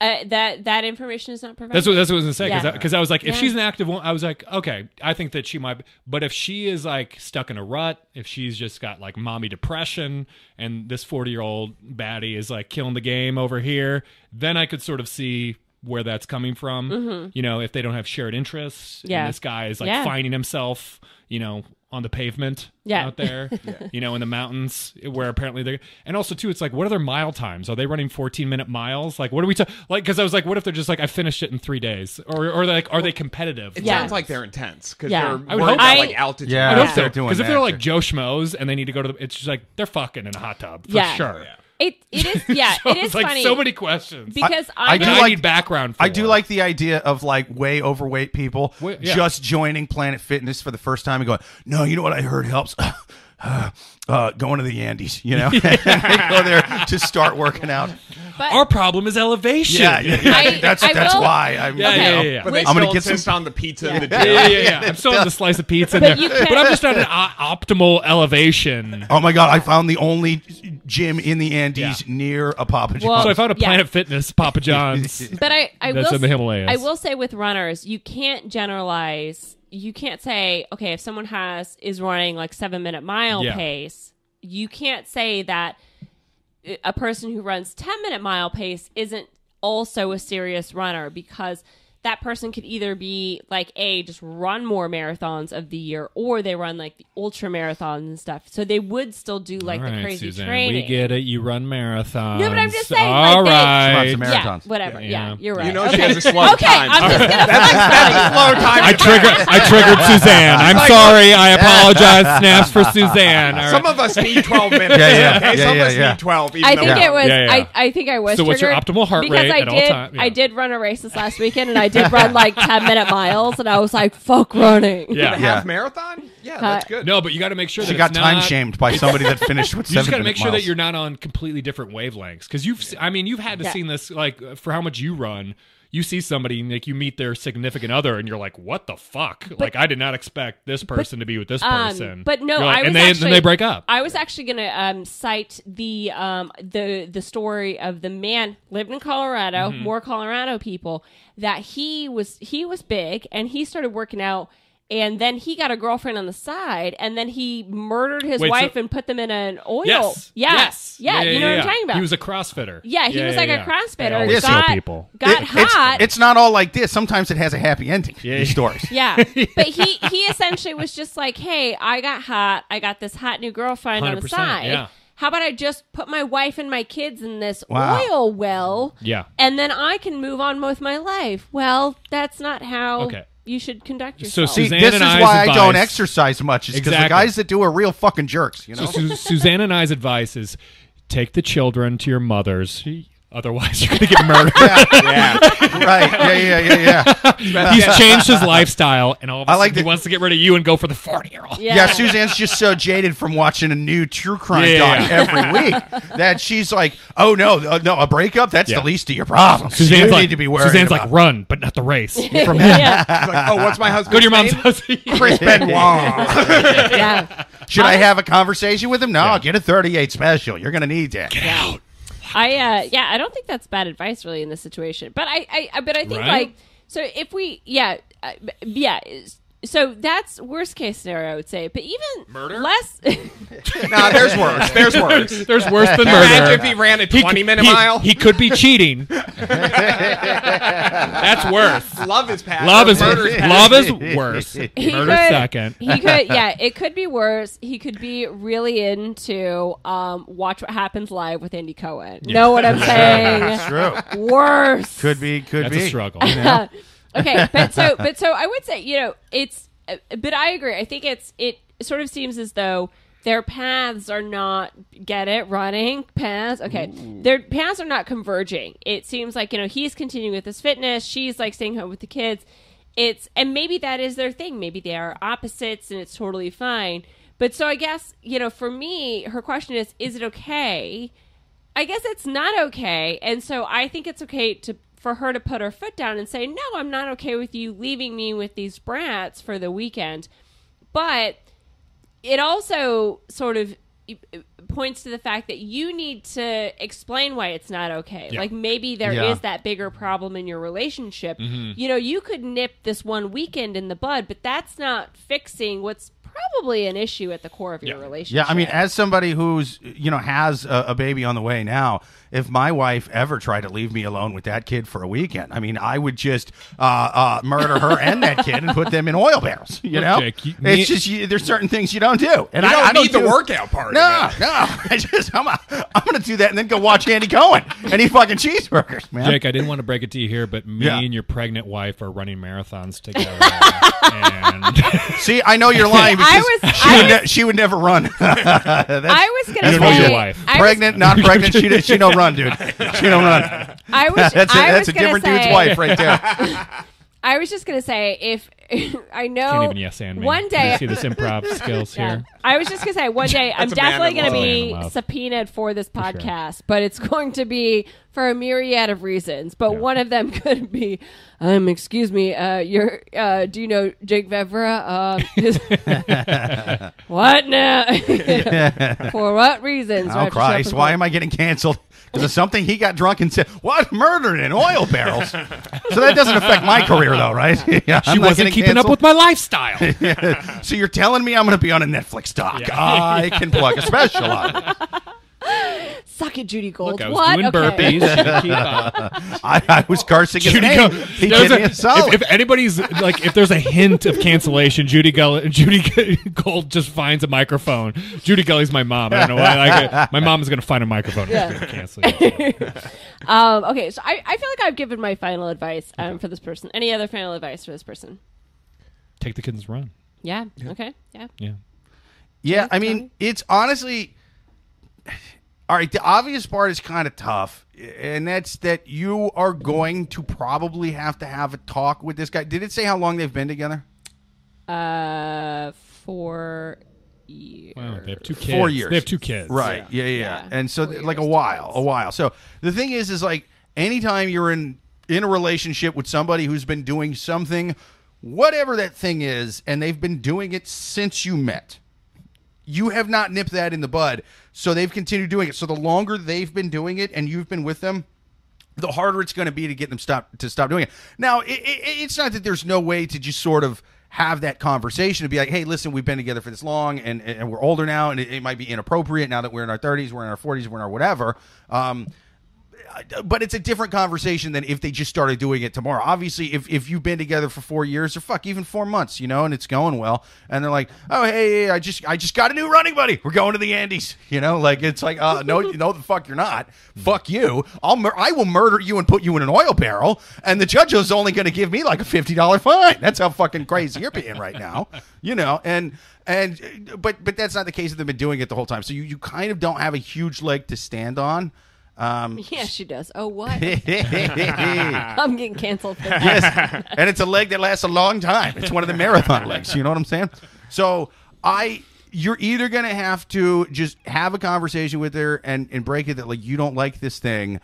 Speaker 3: Uh, that that information is not provided.
Speaker 6: That's what that's what I was gonna say. Because
Speaker 3: Yeah.
Speaker 6: I, I was like, if
Speaker 3: Yeah.
Speaker 6: she's an active one, I was like, okay, I think that she might. Be, but if she is like stuck in a rut, if she's just got like mommy depression, and this forty-year-old baddie is like killing the game over here, then I could sort of see where that's coming from. You know, if they don't have shared interests,
Speaker 3: Mm-hmm. Yeah.
Speaker 6: and this guy is like
Speaker 3: Yeah.
Speaker 6: finding himself, you know, on the pavement
Speaker 3: Yeah.
Speaker 6: out there, you know, in the mountains where apparently they're, and also too, it's like, what are their mile times? Are they running 14 minute miles? Like, what are we, ta- like, cause I was like, what if they're just like, I finished it in three days or, or like, are they competitive?
Speaker 5: It
Speaker 3: Yeah.
Speaker 5: sounds like they're intense because
Speaker 3: Yeah.
Speaker 5: they're
Speaker 6: I would
Speaker 5: worried
Speaker 6: hope
Speaker 5: about
Speaker 3: so.
Speaker 5: like altitude.
Speaker 1: Yeah.
Speaker 6: I
Speaker 1: I
Speaker 6: hope
Speaker 1: hope
Speaker 6: so.
Speaker 1: they're doing
Speaker 6: Because if they're like
Speaker 1: too.
Speaker 6: Joe Schmoes and they need to go to the, it's just like, they're fucking in a hot tub for
Speaker 3: Yeah.
Speaker 6: sure.
Speaker 3: It it is yeah.
Speaker 6: So
Speaker 3: it is
Speaker 6: like
Speaker 3: funny
Speaker 6: so many questions.
Speaker 3: because
Speaker 1: I
Speaker 3: I,
Speaker 1: do
Speaker 3: know
Speaker 6: I
Speaker 1: like-
Speaker 6: need background for
Speaker 1: I do like the idea of like way overweight people
Speaker 6: Wait, yeah.
Speaker 1: just joining Planet Fitness for the first time and going, no, you know what I heard helps? uh, going to the Andes, you know? and go there to start working out.
Speaker 3: but
Speaker 6: Our problem is elevation.
Speaker 1: Yeah, yeah, yeah.
Speaker 3: I-
Speaker 1: that's
Speaker 3: I
Speaker 1: that's
Speaker 3: will-
Speaker 1: why I'm.
Speaker 6: Yeah,
Speaker 1: you
Speaker 6: yeah,
Speaker 1: know,
Speaker 6: yeah, yeah.
Speaker 5: But they
Speaker 1: I'm gonna get some-
Speaker 5: on the pizza and the
Speaker 6: Yeah,
Speaker 5: gym.
Speaker 6: yeah, yeah, yeah. I'm still in the slice of pizza in
Speaker 3: But
Speaker 6: there. But I'm just at an o- optimal elevation.
Speaker 1: Oh my god! I found the only gym in the Andes
Speaker 6: Yeah.
Speaker 1: near a Papa John's.
Speaker 3: Well,
Speaker 6: So I found a
Speaker 3: Yeah.
Speaker 6: Planet Fitness Papa John's.
Speaker 3: But I, I
Speaker 6: That's
Speaker 3: will
Speaker 6: in the Himalayas.
Speaker 3: I will say with runners, you can't generalize. You can't say, okay, if someone has is running like seven minute mile
Speaker 6: Yeah.
Speaker 3: pace, you can't say that a person who runs ten minute mile pace isn't also a serious runner because that person could either be like a just run more marathons of the year or they run like the ultra marathons and stuff so they would still do like
Speaker 6: All
Speaker 3: the crazy
Speaker 6: Suzanne,
Speaker 3: training
Speaker 6: we get it. You run marathons.
Speaker 3: No, but I'm just saying,
Speaker 6: All
Speaker 3: like,
Speaker 6: right.
Speaker 1: She runs a
Speaker 3: yeah
Speaker 1: marathons.
Speaker 3: whatever yeah,
Speaker 6: Yeah.
Speaker 3: you're right
Speaker 5: You know
Speaker 3: okay.
Speaker 5: she has a slow
Speaker 3: okay
Speaker 5: time.
Speaker 3: I'm just gonna
Speaker 5: That's slow time.
Speaker 6: I triggered. I triggered Suzanne. I'm
Speaker 5: like-
Speaker 6: sorry. I apologize. Snaps for Suzanne. All
Speaker 5: Some of us need 12 minutes.
Speaker 1: Yeah, yeah,
Speaker 5: okay?
Speaker 1: yeah,
Speaker 5: Some
Speaker 1: yeah,
Speaker 5: of us
Speaker 1: yeah.
Speaker 5: need 12. Even
Speaker 3: I think
Speaker 5: we
Speaker 3: it was.
Speaker 6: Yeah, yeah.
Speaker 3: I, I think I was.
Speaker 6: So what's your
Speaker 3: triggered
Speaker 6: optimal heart rate
Speaker 3: because
Speaker 6: rate
Speaker 3: I did. I did run a race this last weekend, and I did run like 10 minute miles, and I was like, fuck running.
Speaker 6: Yeah.
Speaker 5: The half marathon? Yeah, that's good.
Speaker 6: No, but you got to make sure
Speaker 1: She
Speaker 6: that
Speaker 1: got
Speaker 6: it's
Speaker 1: time
Speaker 6: not-
Speaker 1: shamed by somebody that finished with
Speaker 6: You just got to make sure
Speaker 1: miles.
Speaker 6: that you're not on completely different wavelengths because you've. se- I mean, you've had to
Speaker 3: Yeah.
Speaker 6: seen this like for how much you run. You see somebody like you meet their significant other, and you're like, "What the fuck?" like I did not expect this person to be with this
Speaker 3: Um,
Speaker 6: person.
Speaker 3: but no,
Speaker 6: like-
Speaker 3: I was
Speaker 6: and they
Speaker 3: actually,
Speaker 6: then they break up.
Speaker 3: I was actually going to um, cite the um, the the story of the man lived in Colorado,
Speaker 6: Mm-hmm.
Speaker 3: more Colorado people that he was he was big and he started working out. And then he got a girlfriend on the side, and then he murdered his
Speaker 6: Wait, so-
Speaker 3: wife and put them in an oil.
Speaker 6: yes,
Speaker 3: yeah,
Speaker 6: yes,
Speaker 3: yeah, you know what I'm talking about.
Speaker 6: He was a CrossFitter.
Speaker 3: yeah, he was like
Speaker 6: yeah.
Speaker 3: a CrossFitter.
Speaker 6: They always
Speaker 3: got,
Speaker 6: kill people.
Speaker 3: got
Speaker 1: It-
Speaker 3: hot.
Speaker 1: It's, it's not all like this. Sometimes it has a happy ending. These stories.
Speaker 3: Yeah, but he he essentially was just like, "Hey, I got hot. I got this hot new girlfriend on the
Speaker 6: 100%,
Speaker 3: side.
Speaker 6: yeah.
Speaker 3: How about I just put my wife and my kids in this
Speaker 1: Wow.
Speaker 3: oil well?
Speaker 6: Yeah.
Speaker 3: and then I can move on with my life." Well, that's not how
Speaker 6: Okay.
Speaker 3: You should conduct
Speaker 6: So
Speaker 3: yourself.
Speaker 1: See,
Speaker 6: Suzanne
Speaker 1: this
Speaker 6: and
Speaker 1: is
Speaker 6: I's
Speaker 1: why I don't exercise much. Is because the
Speaker 6: Exactly.
Speaker 1: guys that do are real fucking jerks. You know.
Speaker 6: So Su- Suzanne and I's advice is take the children to your mothers. Otherwise, you're going to get murdered.
Speaker 5: Yeah.
Speaker 1: right? Yeah, yeah, yeah, yeah.
Speaker 6: He's changed his lifestyle, and all of a
Speaker 1: I
Speaker 6: sudden
Speaker 1: like
Speaker 6: he
Speaker 1: that-
Speaker 6: wants to get rid of you and go for the 40 year old.
Speaker 3: yeah.
Speaker 1: Yeah, Suzanne's just so jaded from watching a new true crime
Speaker 6: Yeah,
Speaker 1: doc
Speaker 6: yeah,
Speaker 1: every week that she's like, "Oh no, uh, no, a breakup? That's
Speaker 6: Yeah.
Speaker 1: the least of your problems.
Speaker 6: Suzanne's
Speaker 1: you
Speaker 6: like,
Speaker 1: need to be worried
Speaker 6: Suzanne's
Speaker 1: about."
Speaker 6: like, run, but not the race. From
Speaker 3: yeah,
Speaker 5: He's like, oh, what's my husband?
Speaker 6: Go to your mom's house.
Speaker 5: Chris Benoit.
Speaker 3: yeah.
Speaker 1: Should I have a conversation with him? No,
Speaker 6: Yeah.
Speaker 1: get a 38 special. You're gonna need that.
Speaker 3: I uh yeah, I don't think that's bad advice really in this situation. But I I, but I think
Speaker 6: Right?
Speaker 3: like so if we yeah uh, yeah so that's worst case scenario I would say. But even
Speaker 6: Murder?
Speaker 3: less
Speaker 5: nah, there's worse. There's worse.
Speaker 6: There's worse than murder.
Speaker 5: Imagine if he ran a
Speaker 6: He-
Speaker 5: 20 minute
Speaker 6: he-
Speaker 5: mile.
Speaker 6: He could be cheating. That's worse.
Speaker 5: love is past.
Speaker 6: Love is
Speaker 5: murder's past.
Speaker 6: love is worse.
Speaker 3: he
Speaker 6: Murder
Speaker 3: could,
Speaker 6: second.
Speaker 3: He could yeah, it could be worse. He could be really into um watch what happens live with Andy Cohen. Know what I'm saying?
Speaker 1: That's True.
Speaker 3: worse.
Speaker 1: Could be. Could
Speaker 6: That's
Speaker 1: be.
Speaker 6: a struggle.
Speaker 3: Okay, but so but so I would say you know it's uh, but I agree. I think it's it sort of seems as though their paths are not get it running paths. Okay, their paths are not converging. It seems like you know he's continuing with his fitness. She's like staying home with the kids. It's and maybe that is their thing. Maybe they are opposites, and it's totally fine. But so I guess you know for me, her question is: Is it okay? I guess it's not okay, and so I think it's okay to for her to put her foot down and say, "No, I'm not okay with you leaving me with these brats for the weekend." But it also sort of e, points to the fact that you need to explain why it's not okay.
Speaker 6: Yeah.
Speaker 3: Like maybe there is
Speaker 1: Yeah.
Speaker 3: that bigger problem in your relationship.
Speaker 6: Mm-hmm.
Speaker 3: You know, you could nip this one weekend in the bud, but that's not fixing what's probably an issue at the core of your
Speaker 6: Yeah.
Speaker 3: relationship.
Speaker 1: Yeah, I mean, as somebody who's you know has a, a baby on the way now, if my wife ever tried to leave me alone with that kid for a weekend, I mean, I would just uh, uh, murder her and that kid and put them in oil barrels. You
Speaker 6: Look,
Speaker 1: know,
Speaker 6: Jake, you-
Speaker 1: it's just you, there's certain things you don't do, and
Speaker 5: You
Speaker 1: I,
Speaker 5: don't
Speaker 1: I don't
Speaker 5: need the workout part.
Speaker 1: No, no, I just I'm, a, I'm gonna do that and then go watch Andy Cohen and eat fucking cheeseburgers, man.
Speaker 6: Jake, I didn't want to break it to you here, but me
Speaker 1: Yeah.
Speaker 6: and your pregnant wife are running marathons together. and
Speaker 1: See, I know you're lying because
Speaker 3: I was-
Speaker 1: she,
Speaker 3: I
Speaker 1: would
Speaker 3: was-
Speaker 1: ne- she would never run.
Speaker 3: I was gonna
Speaker 6: You don't
Speaker 3: say
Speaker 6: your wife.
Speaker 3: I was-
Speaker 1: pregnant, not pregnant. She did she don't run, dude. She don't run.
Speaker 3: I was,
Speaker 1: That's a,
Speaker 3: I
Speaker 1: that's
Speaker 3: was
Speaker 1: a different
Speaker 3: say,
Speaker 1: dude's wife right there.
Speaker 3: I was just gonna say if I know
Speaker 6: can't even yes and me.
Speaker 3: one
Speaker 6: You
Speaker 3: day
Speaker 6: see this improv skills
Speaker 3: Yeah.
Speaker 6: here.
Speaker 3: I was just gonna say one day I'm
Speaker 5: That's a man
Speaker 3: definitely gonna be
Speaker 6: Man in love.
Speaker 3: subpoenaed for this
Speaker 6: sure.
Speaker 3: podcast, but it's going to be for a myriad of reasons. But one of them could be, um, excuse me, uh, you're, uh, do you know Jake Vevera? Uh, his- what now? for what reasons?
Speaker 1: Oh Christ! Why am I getting canceled? Because it something he got drunk and said, "What murdered in oil barrels?" so that doesn't affect my career, though, right? yeah,
Speaker 6: She wasn't keeping up with my lifestyle.
Speaker 1: so you're telling me I'm going to be on a Netflix doc? I can plug a special on it.
Speaker 3: Suck it, Judy Gold.
Speaker 6: Look, I was
Speaker 3: what?
Speaker 6: doing
Speaker 3: Okay.
Speaker 6: burpees. She keep up.
Speaker 1: I, I was cursing his
Speaker 6: Judy
Speaker 1: name.
Speaker 6: Gull-
Speaker 1: He
Speaker 6: There's
Speaker 1: did
Speaker 6: a-
Speaker 1: me a solid.
Speaker 6: if, if anybody's like, if there's a hint of cancellation, Judy Gull, Judy Gold just finds a microphone. Judy Gully's my mom. I don't know why. Like, my mom is going to find a microphone. and she's gonna cancel it.
Speaker 3: Um, okay, so I, I feel like I've given my final advice um, for this person. Any other final advice for this person?
Speaker 6: Take the kids and run.
Speaker 3: Yeah. Okay. Yeah.
Speaker 6: Yeah.
Speaker 1: Yeah, I mean, it's honestly. All right, the obvious part is kind of tough, and that's that you are going to probably have to have a talk with this guy. Did it say how long they've been together?
Speaker 3: Uh, four years.
Speaker 6: Wow, they have two kids.
Speaker 1: Four years.
Speaker 6: They have two kids.
Speaker 1: Right. Yeah, yeah. yeah.
Speaker 3: Yeah.
Speaker 1: And so
Speaker 3: Four
Speaker 1: like a while, a while. So the thing is is like anytime you're in in a relationship with somebody who's been doing something whatever that thing is and they've been doing it since you met. You have not nipped that in the bud. So they've continued doing it. So the longer they've been doing it and you've been with them, the harder it's going to be to get them stop to stop doing it. Now, it, it, it's not that there's no way to just sort of have that conversation to be like, hey, listen, we've been together for this long, and, and we're older now, and it, it might be inappropriate now that we're in our 30s, we're in our 40s, we're in our whatever. Um, but it's a different conversation than if they just started doing it tomorrow. Obviously, if, if you've been together for four years or fuck even four months, you know, and it's going well, and they're like, oh hey, I just I just got a new running buddy. We're going to the Andes, you know, like it's like, uh, no, no, the fuck you're not. Fuck you. I'll mur- I will murder you and put you in an oil barrel, and the judge is only going to give me like a fifty dollar fine. That's how fucking crazy you're being right now, you know, and. And but but that's not the case. They've been doing it the whole time, so you, you kind of don't have a huge leg to stand on. Um,
Speaker 3: Yeah, she does. Oh, what? I'm getting canceled for that.
Speaker 1: and it's a leg that lasts a long time. It's one of the marathon legs. You know what I'm saying? So I, you're either gonna have to just have a conversation with her and and break it that like you don't like this thing,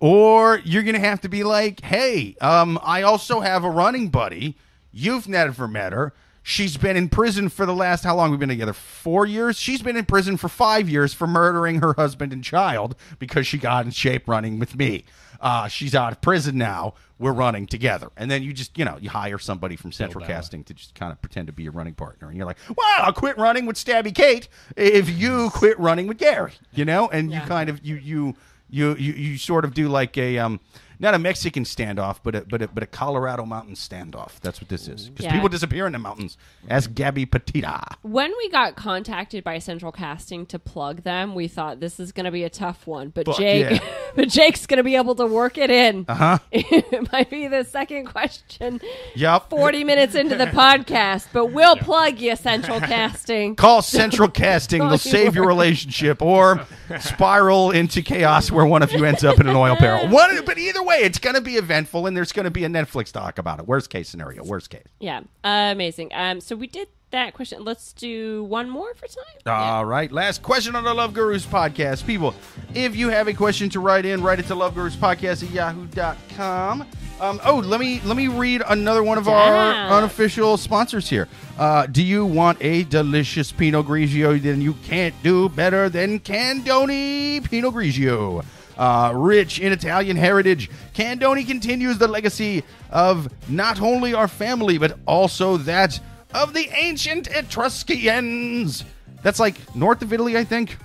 Speaker 1: or you're gonna have to be like, hey, um, I also have a running buddy. You've never met her. She's been in prison for the last how long we've been together? Four years. She's been in prison for five years for murdering her husband and child because she got in shape running with me. Uh, she's out of prison now. We're running together, and then you just you know you hire somebody from Central
Speaker 6: Bella.
Speaker 1: Casting to just kind of pretend to be your running partner, and you're like, well, I'll quit running with Stabby Kate if you quit running with Gary, you know, and you
Speaker 3: Yeah.
Speaker 1: kind of you you you you you sort of do like a um not a Mexican standoff, but a but a, but a Colorado mountain standoff. That's what this is because
Speaker 3: Yeah.
Speaker 1: people disappear in the mountains. Ask Gabby Petito.
Speaker 3: When we got contacted by Central Casting to plug them, we thought this is going to be a tough one. But
Speaker 1: Fuck
Speaker 3: Jake,
Speaker 1: yeah.
Speaker 3: but Jake's going to be able to work it in. Uh
Speaker 1: Uh-huh.
Speaker 3: it might be the second question.
Speaker 1: Yep.
Speaker 3: Forty minutes into the podcast, but we'll plug you, Central Casting.
Speaker 1: Call Central Casting. They'll save your relationship or spiral into chaos where one of you ends up in an oil barrel. One, but either way, it's going to be eventful and there's going to be a Netflix doc about it. Worst case scenario. Worst case.
Speaker 3: Yeah, amazing. Um, so we did that question. Let's do one more for time.
Speaker 1: All right. Last question on the Love Gurus podcast. People, if you have a question to write in, write it to Love Gurus Podcast at yahoo.com. Um, oh, let me let me read another one of our unofficial sponsors here. Uh, do you want a delicious Pinot Grigio? Then you can't do better than Candoni Pinot Grigio. Uh, rich in Italian heritage, Candoni continues the legacy of not only our family but also that of the ancient Etruscans. That's like north of Italy, I think.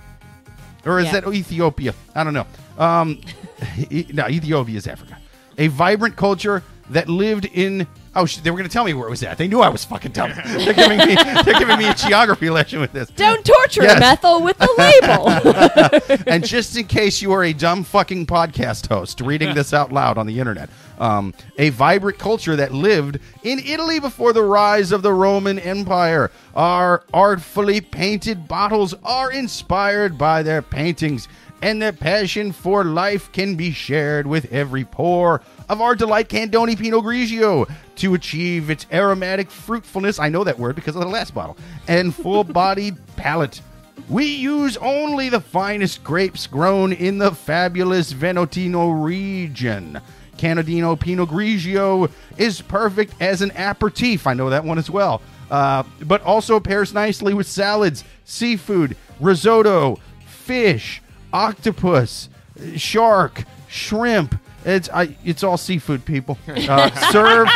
Speaker 1: Or is
Speaker 3: Yeah.
Speaker 1: that Ethiopia? I don't know. Um, E- no, Ethiopia is Africa. A vibrant culture that lived in. Oh, sh- they were going to tell me where it was at. They knew I was fucking dumb. They're giving me. They're giving me a geography lesson with this.
Speaker 3: Don't torture
Speaker 1: Yes.
Speaker 3: Ethel with the label.
Speaker 1: and just in case you are a dumb fucking podcast host reading this out loud on the internet, um, a vibrant culture that lived in Italy before the rise of the Roman Empire. Our artfully painted bottles are inspired by their paintings, and their passion for life can be shared with every pour of our delight Candoni Pinot Grigio to achieve its aromatic fruitfulness. I know that word because of the last bottle and full-bodied palate. We use only the finest grapes grown in the fabulous Venotino region. Canadino Pinot Grigio is perfect as an aperitif. I know that one as well. Uh, but also pairs nicely with salads, seafood, risotto, fish, octopus, shark, shrimp. It's I, it's all seafood, people. Uh, serve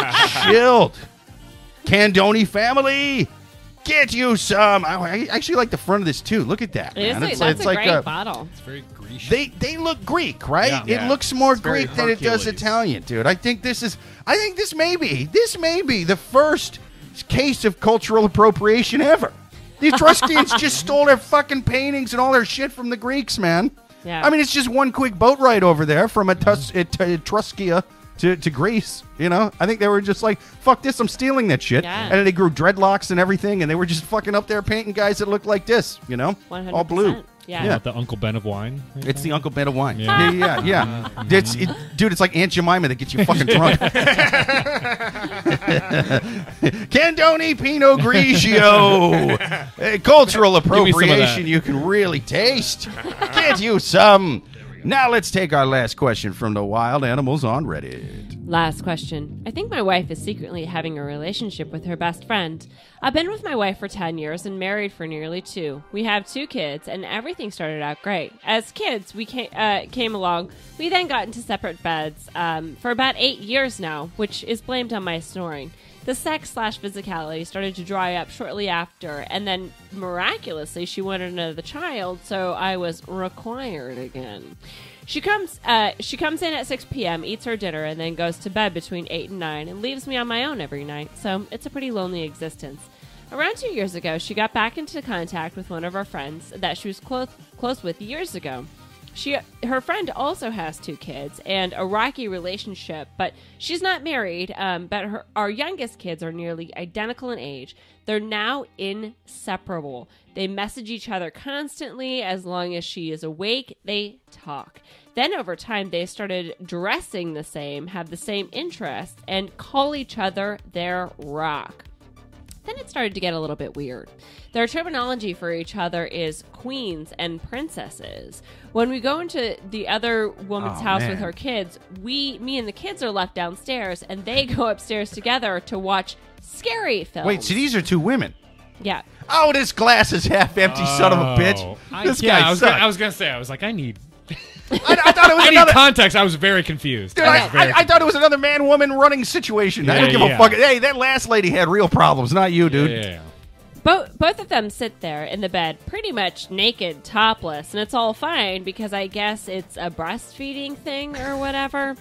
Speaker 1: chilled. Candoni family, get you some. I, I actually like the front of this too. Look at that.
Speaker 3: It is
Speaker 1: man.
Speaker 3: a-
Speaker 1: It's-
Speaker 3: that's
Speaker 1: it's
Speaker 3: a
Speaker 1: like
Speaker 3: great
Speaker 1: a-
Speaker 3: bottle.
Speaker 6: It's very Grecian.
Speaker 1: they they look Greek, right?
Speaker 6: Yeah.
Speaker 1: It
Speaker 5: Yeah.
Speaker 1: looks more
Speaker 5: It's very
Speaker 1: Greek than it does
Speaker 6: Hercules.
Speaker 1: Italian, dude. I think this is I think this may be this may be the first case of cultural appropriation ever. The Etruscans just stole their fucking paintings and all their shit from the Greeks, man.
Speaker 3: Yeah.
Speaker 1: I mean, it's just one quick boat ride over there from Etus- Et- Etruscia to, to Greece. You know, I think they were just like, "Fuck this, I'm stealing that shit,"
Speaker 3: Yeah.
Speaker 1: and then they grew dreadlocks and everything, and they were just fucking up there painting guys that looked like this. You know, all blue.
Speaker 3: 100%. Yeah.
Speaker 1: Yeah.
Speaker 6: Not the Uncle Ben of wine.
Speaker 1: It's the Uncle Ben of wine.
Speaker 6: Yeah.
Speaker 1: Yeah, yeah, yeah. Mm-hmm. It's, it, dude, it's like Aunt Jemima that gets you fucking drunk. Candoni Pinot Grigio. Cultural
Speaker 6: me some of that.
Speaker 1: appropriation you can really taste. Can't you some? Now let's take our last question from the wild animals on Reddit.
Speaker 3: Last question. I think my wife is secretly having a relationship with her best friend. I've been with my wife for 10 years and married for nearly two. We have two kids, and everything started out great. As kids, we came, uh, came along. We then got into separate beds um, for about eight years now, which is blamed on my snoring. The sex slash physicality started to dry up shortly after, and then miraculously, she wanted another child, so I was required again. She comes. Uh, she comes in at 6 p.m., eats her dinner, and then goes to bed between 8 and 9, and leaves me on my own every night. So it's a pretty lonely existence. Around two years ago, she got back into contact with one of our friends that she was close close with years ago. She, her friend also has two kids and a rocky relationship, but she's not married. Um, but her, our youngest kids are nearly identical in age. They're now inseparable. They message each other constantly. As long as she is awake, they talk. Then over time, they started dressing the same, have the same interests, and call each other their rock. Then it started to get a little bit weird. Their terminology for each other is queens and princesses. When we go into the other woman's
Speaker 1: Oh,
Speaker 3: house
Speaker 1: man.
Speaker 3: with her kids, we, me and the kids are left downstairs, and they go upstairs together to watch scary films.
Speaker 1: Wait, so these are two women.
Speaker 3: yeah.
Speaker 1: Oh, this glass is half empty, son of a bitch.
Speaker 6: Oh. I,
Speaker 1: This
Speaker 6: yeah,
Speaker 1: guy
Speaker 6: I was,
Speaker 1: sucks.
Speaker 6: gonna, I was gonna say. I was like, I need.
Speaker 1: I, I thought it was
Speaker 6: I
Speaker 1: another.
Speaker 6: context. I was very confused.
Speaker 1: Dude,
Speaker 6: I
Speaker 1: I,
Speaker 6: very
Speaker 1: I, I thought it was another man woman running situation. I
Speaker 6: Yeah,
Speaker 1: didn't give
Speaker 6: yeah.
Speaker 1: a fuck. Hey, that last lady had real problems, not you, dude.
Speaker 6: Yeah, yeah, yeah.
Speaker 3: Both both of them sit there in the bed, pretty much naked, topless, and it's all fine because I guess it's a breastfeeding thing or whatever.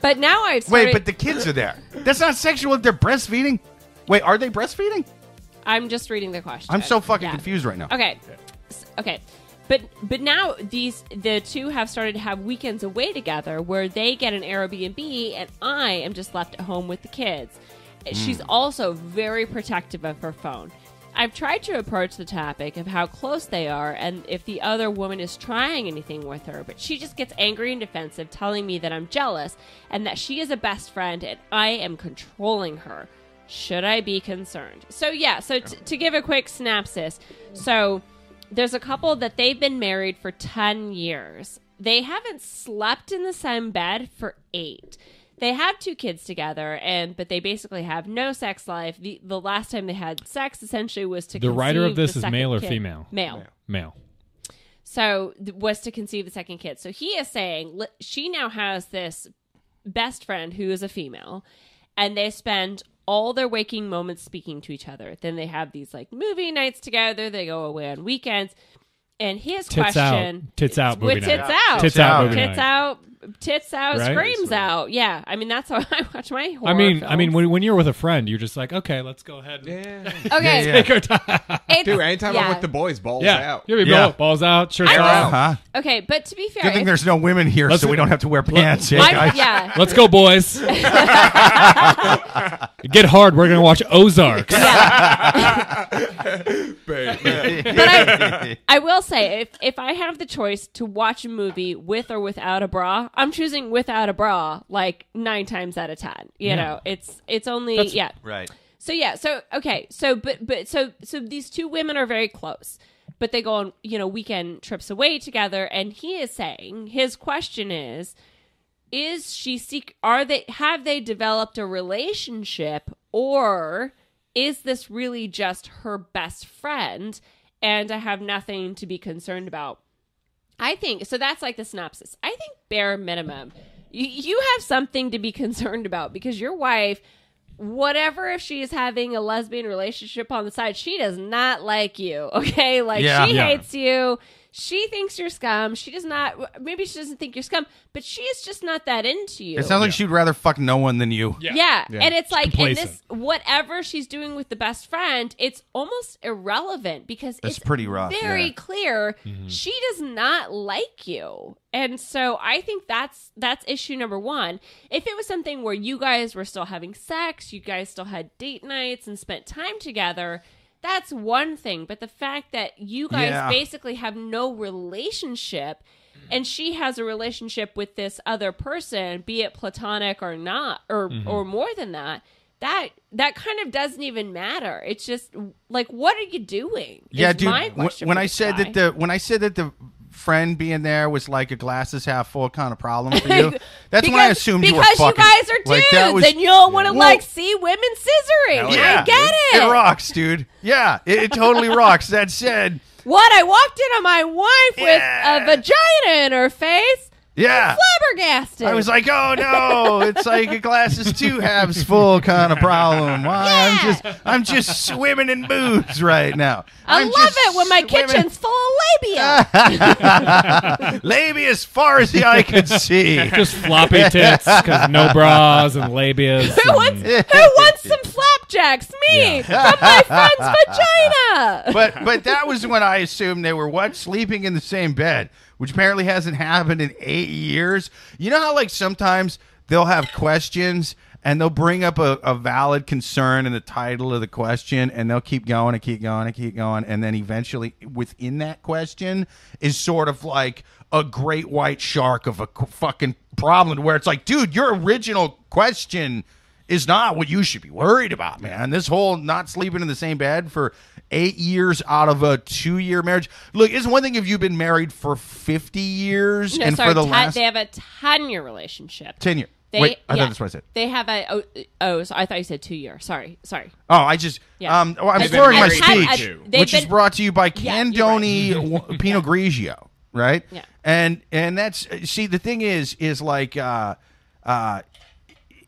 Speaker 3: But now I've started,
Speaker 1: Wait, but the kids are there. That's not sexual if they're breastfeeding. Wait, are they breastfeeding?
Speaker 3: I'm just reading the question.
Speaker 1: I'm so fucking
Speaker 3: Yeah.
Speaker 1: confused right now.
Speaker 3: Okay. Okay. But but now these the two have started to have weekends away together where they get an Airbnb and I am just left at home with the kids. Hmm. She's also very protective of her phone. I've tried to approach the topic of how close they are and if the other woman is trying anything with her, but she just gets angry and defensive, telling me that I'm jealous and that she is a best friend and I am controlling her. Should I be concerned? So, yeah, so t- to give a quick synopsis, so there's a couple that they've been married for 10 years. They haven't slept in the same bed for eight. They have two kids together, and but they basically have no sex life. The the last time they had sex essentially was to
Speaker 6: The writer of this is male or
Speaker 3: kid.
Speaker 6: female?
Speaker 3: Male.
Speaker 6: Male.
Speaker 3: So was to conceive the second kid. So he is saying she now has this best friend who is a female, and they spend all their waking moments speaking to each other. Then they have these like movie nights together. They go away on weekends. And his
Speaker 6: Tits
Speaker 3: question,
Speaker 6: out. Tits out movie
Speaker 3: tits
Speaker 6: night.
Speaker 3: out,
Speaker 6: Tits out movie
Speaker 3: tits out, tits out,
Speaker 6: Right?
Speaker 3: screams out. Yeah, I mean that's how I watch my horror.
Speaker 6: I mean, I mean, when, when you're with a friend, you're just like, okay, let's go ahead. and
Speaker 5: Yeah.
Speaker 3: okay,
Speaker 1: Yeah,
Speaker 6: Take our time.
Speaker 3: It's-
Speaker 5: Dude, anytime I'm with the boys, balls
Speaker 6: Yeah,
Speaker 5: out.
Speaker 6: Here we
Speaker 1: Yeah.
Speaker 6: go. Balls out, shirts
Speaker 3: I
Speaker 1: Uh-huh.
Speaker 3: okay, but to be fair,
Speaker 1: Good thing
Speaker 3: if-
Speaker 1: there's no women here, so we don't have to wear pants. Yeah, guys.
Speaker 3: yeah,
Speaker 6: Let's go, boys. Get hard. We're gonna watch Ozarks.
Speaker 3: but I, I will say if if I have the choice to watch a movie with or without a bra, I'm choosing without a bra like nine times out of ten. You
Speaker 6: Yeah.
Speaker 3: know, it's it's only
Speaker 6: That's-
Speaker 3: yeah.
Speaker 1: Right.
Speaker 3: So yeah, so okay, so but but so so these two women are very close, but they go on you know weekend trips away together, and he is saying his question is, is she seek? Are they have they developed a relationship, or is this really just her best friend, and I have nothing to be concerned about? I think so. That's like the synopsis. I think bare minimum, you, you have something to be concerned about because your wife, whatever if she is having a lesbian relationship on the side, she does not like you. Okay, like
Speaker 1: Yeah.
Speaker 3: she
Speaker 6: Yeah.
Speaker 3: hates you. She thinks you're scum. She does not. Maybe she doesn't think you're scum, but she is just not that into you.
Speaker 1: It sounds like she'd rather fuck no one than you.
Speaker 6: Yeah.
Speaker 3: Yeah.
Speaker 5: Yeah.
Speaker 3: And it's like, and
Speaker 6: complacent.
Speaker 3: this, whatever she's doing with the best friend, it's almost irrelevant because
Speaker 1: It's
Speaker 3: it's,
Speaker 1: pretty rough,
Speaker 3: Very
Speaker 1: yeah.
Speaker 3: clear
Speaker 6: Mm-hmm.
Speaker 3: she does not like you. And so I think that's that's issue number one. If it was something where you guys were still having sex, you guys still had date nights and spent time together, that's one thing. But the fact that you guys
Speaker 1: Yeah.
Speaker 3: basically have no relationship and she has a relationship with this other person, be it platonic or not, or
Speaker 1: Mm-hmm.
Speaker 3: or more than that, that that kind of doesn't even matter. It's just like, what are you doing?
Speaker 1: Yeah, dude.
Speaker 3: my question
Speaker 1: when I said that the when I said that the friend being there was like a glasses half full kind of problem for you, that's when I
Speaker 3: Because-
Speaker 1: assumed
Speaker 3: because
Speaker 1: you were fucking.
Speaker 3: Because you guys are dudes
Speaker 1: Like, was-
Speaker 3: and you don't want to
Speaker 1: Well-
Speaker 3: like see women scissoring.
Speaker 5: Hell
Speaker 3: I get it.
Speaker 1: It rocks, dude. Yeah, it, it totally rocks. That said,
Speaker 3: What? I walked in on my wife
Speaker 1: Yeah.
Speaker 3: with a vagina in her face.
Speaker 1: Yeah.
Speaker 3: Flabbergasted.
Speaker 1: I was like, oh no, it's like a glass is two halves full kind of problem. Why? I'm
Speaker 3: Yeah.
Speaker 1: just, I'm just swimming in booze right now.
Speaker 3: I
Speaker 1: I'm
Speaker 3: love
Speaker 1: just
Speaker 3: it when my
Speaker 1: swimming-
Speaker 3: kitchen's full of labia.
Speaker 1: labia as far as the eye could see.
Speaker 6: Just floppy tits because no bras and labias.
Speaker 3: who, wants,
Speaker 6: and-
Speaker 3: who wants some flapjacks? Me from my friend's vagina.
Speaker 1: but but that was when I assumed they were what sleeping in the same bed, which apparently hasn't happened in eight years. You know how like sometimes they'll have questions and they'll bring up a, a valid concern in the title of the question and they'll keep going and keep going and keep going and then eventually within that question is sort of like a great white shark of a fucking problem where it's like dude your original question is not what you should be worried about, man. This whole not sleeping in the same bed for eight years out of a two year marriage. Look, it's one thing if you've been married for 50 years
Speaker 3: No,
Speaker 1: and
Speaker 3: sorry,
Speaker 1: for the
Speaker 3: ten-
Speaker 1: last
Speaker 3: they have a 10 year relationship.
Speaker 1: 10 years.
Speaker 3: They,
Speaker 1: Wait, I
Speaker 3: yeah,
Speaker 1: thought that's what I said.
Speaker 3: They have a oh, oh so I thought you said two year. Sorry, sorry.
Speaker 1: Oh, I just,
Speaker 3: Yeah.
Speaker 1: um, oh, I'm
Speaker 3: They've
Speaker 1: slurring my
Speaker 5: married
Speaker 1: speech,
Speaker 5: for two.
Speaker 3: They've
Speaker 1: which is brought to you by
Speaker 3: Yeah, you're
Speaker 1: Candoni w- Pinot Grigio, right?
Speaker 3: Yeah.
Speaker 1: And and that's see the thing is is like uh uh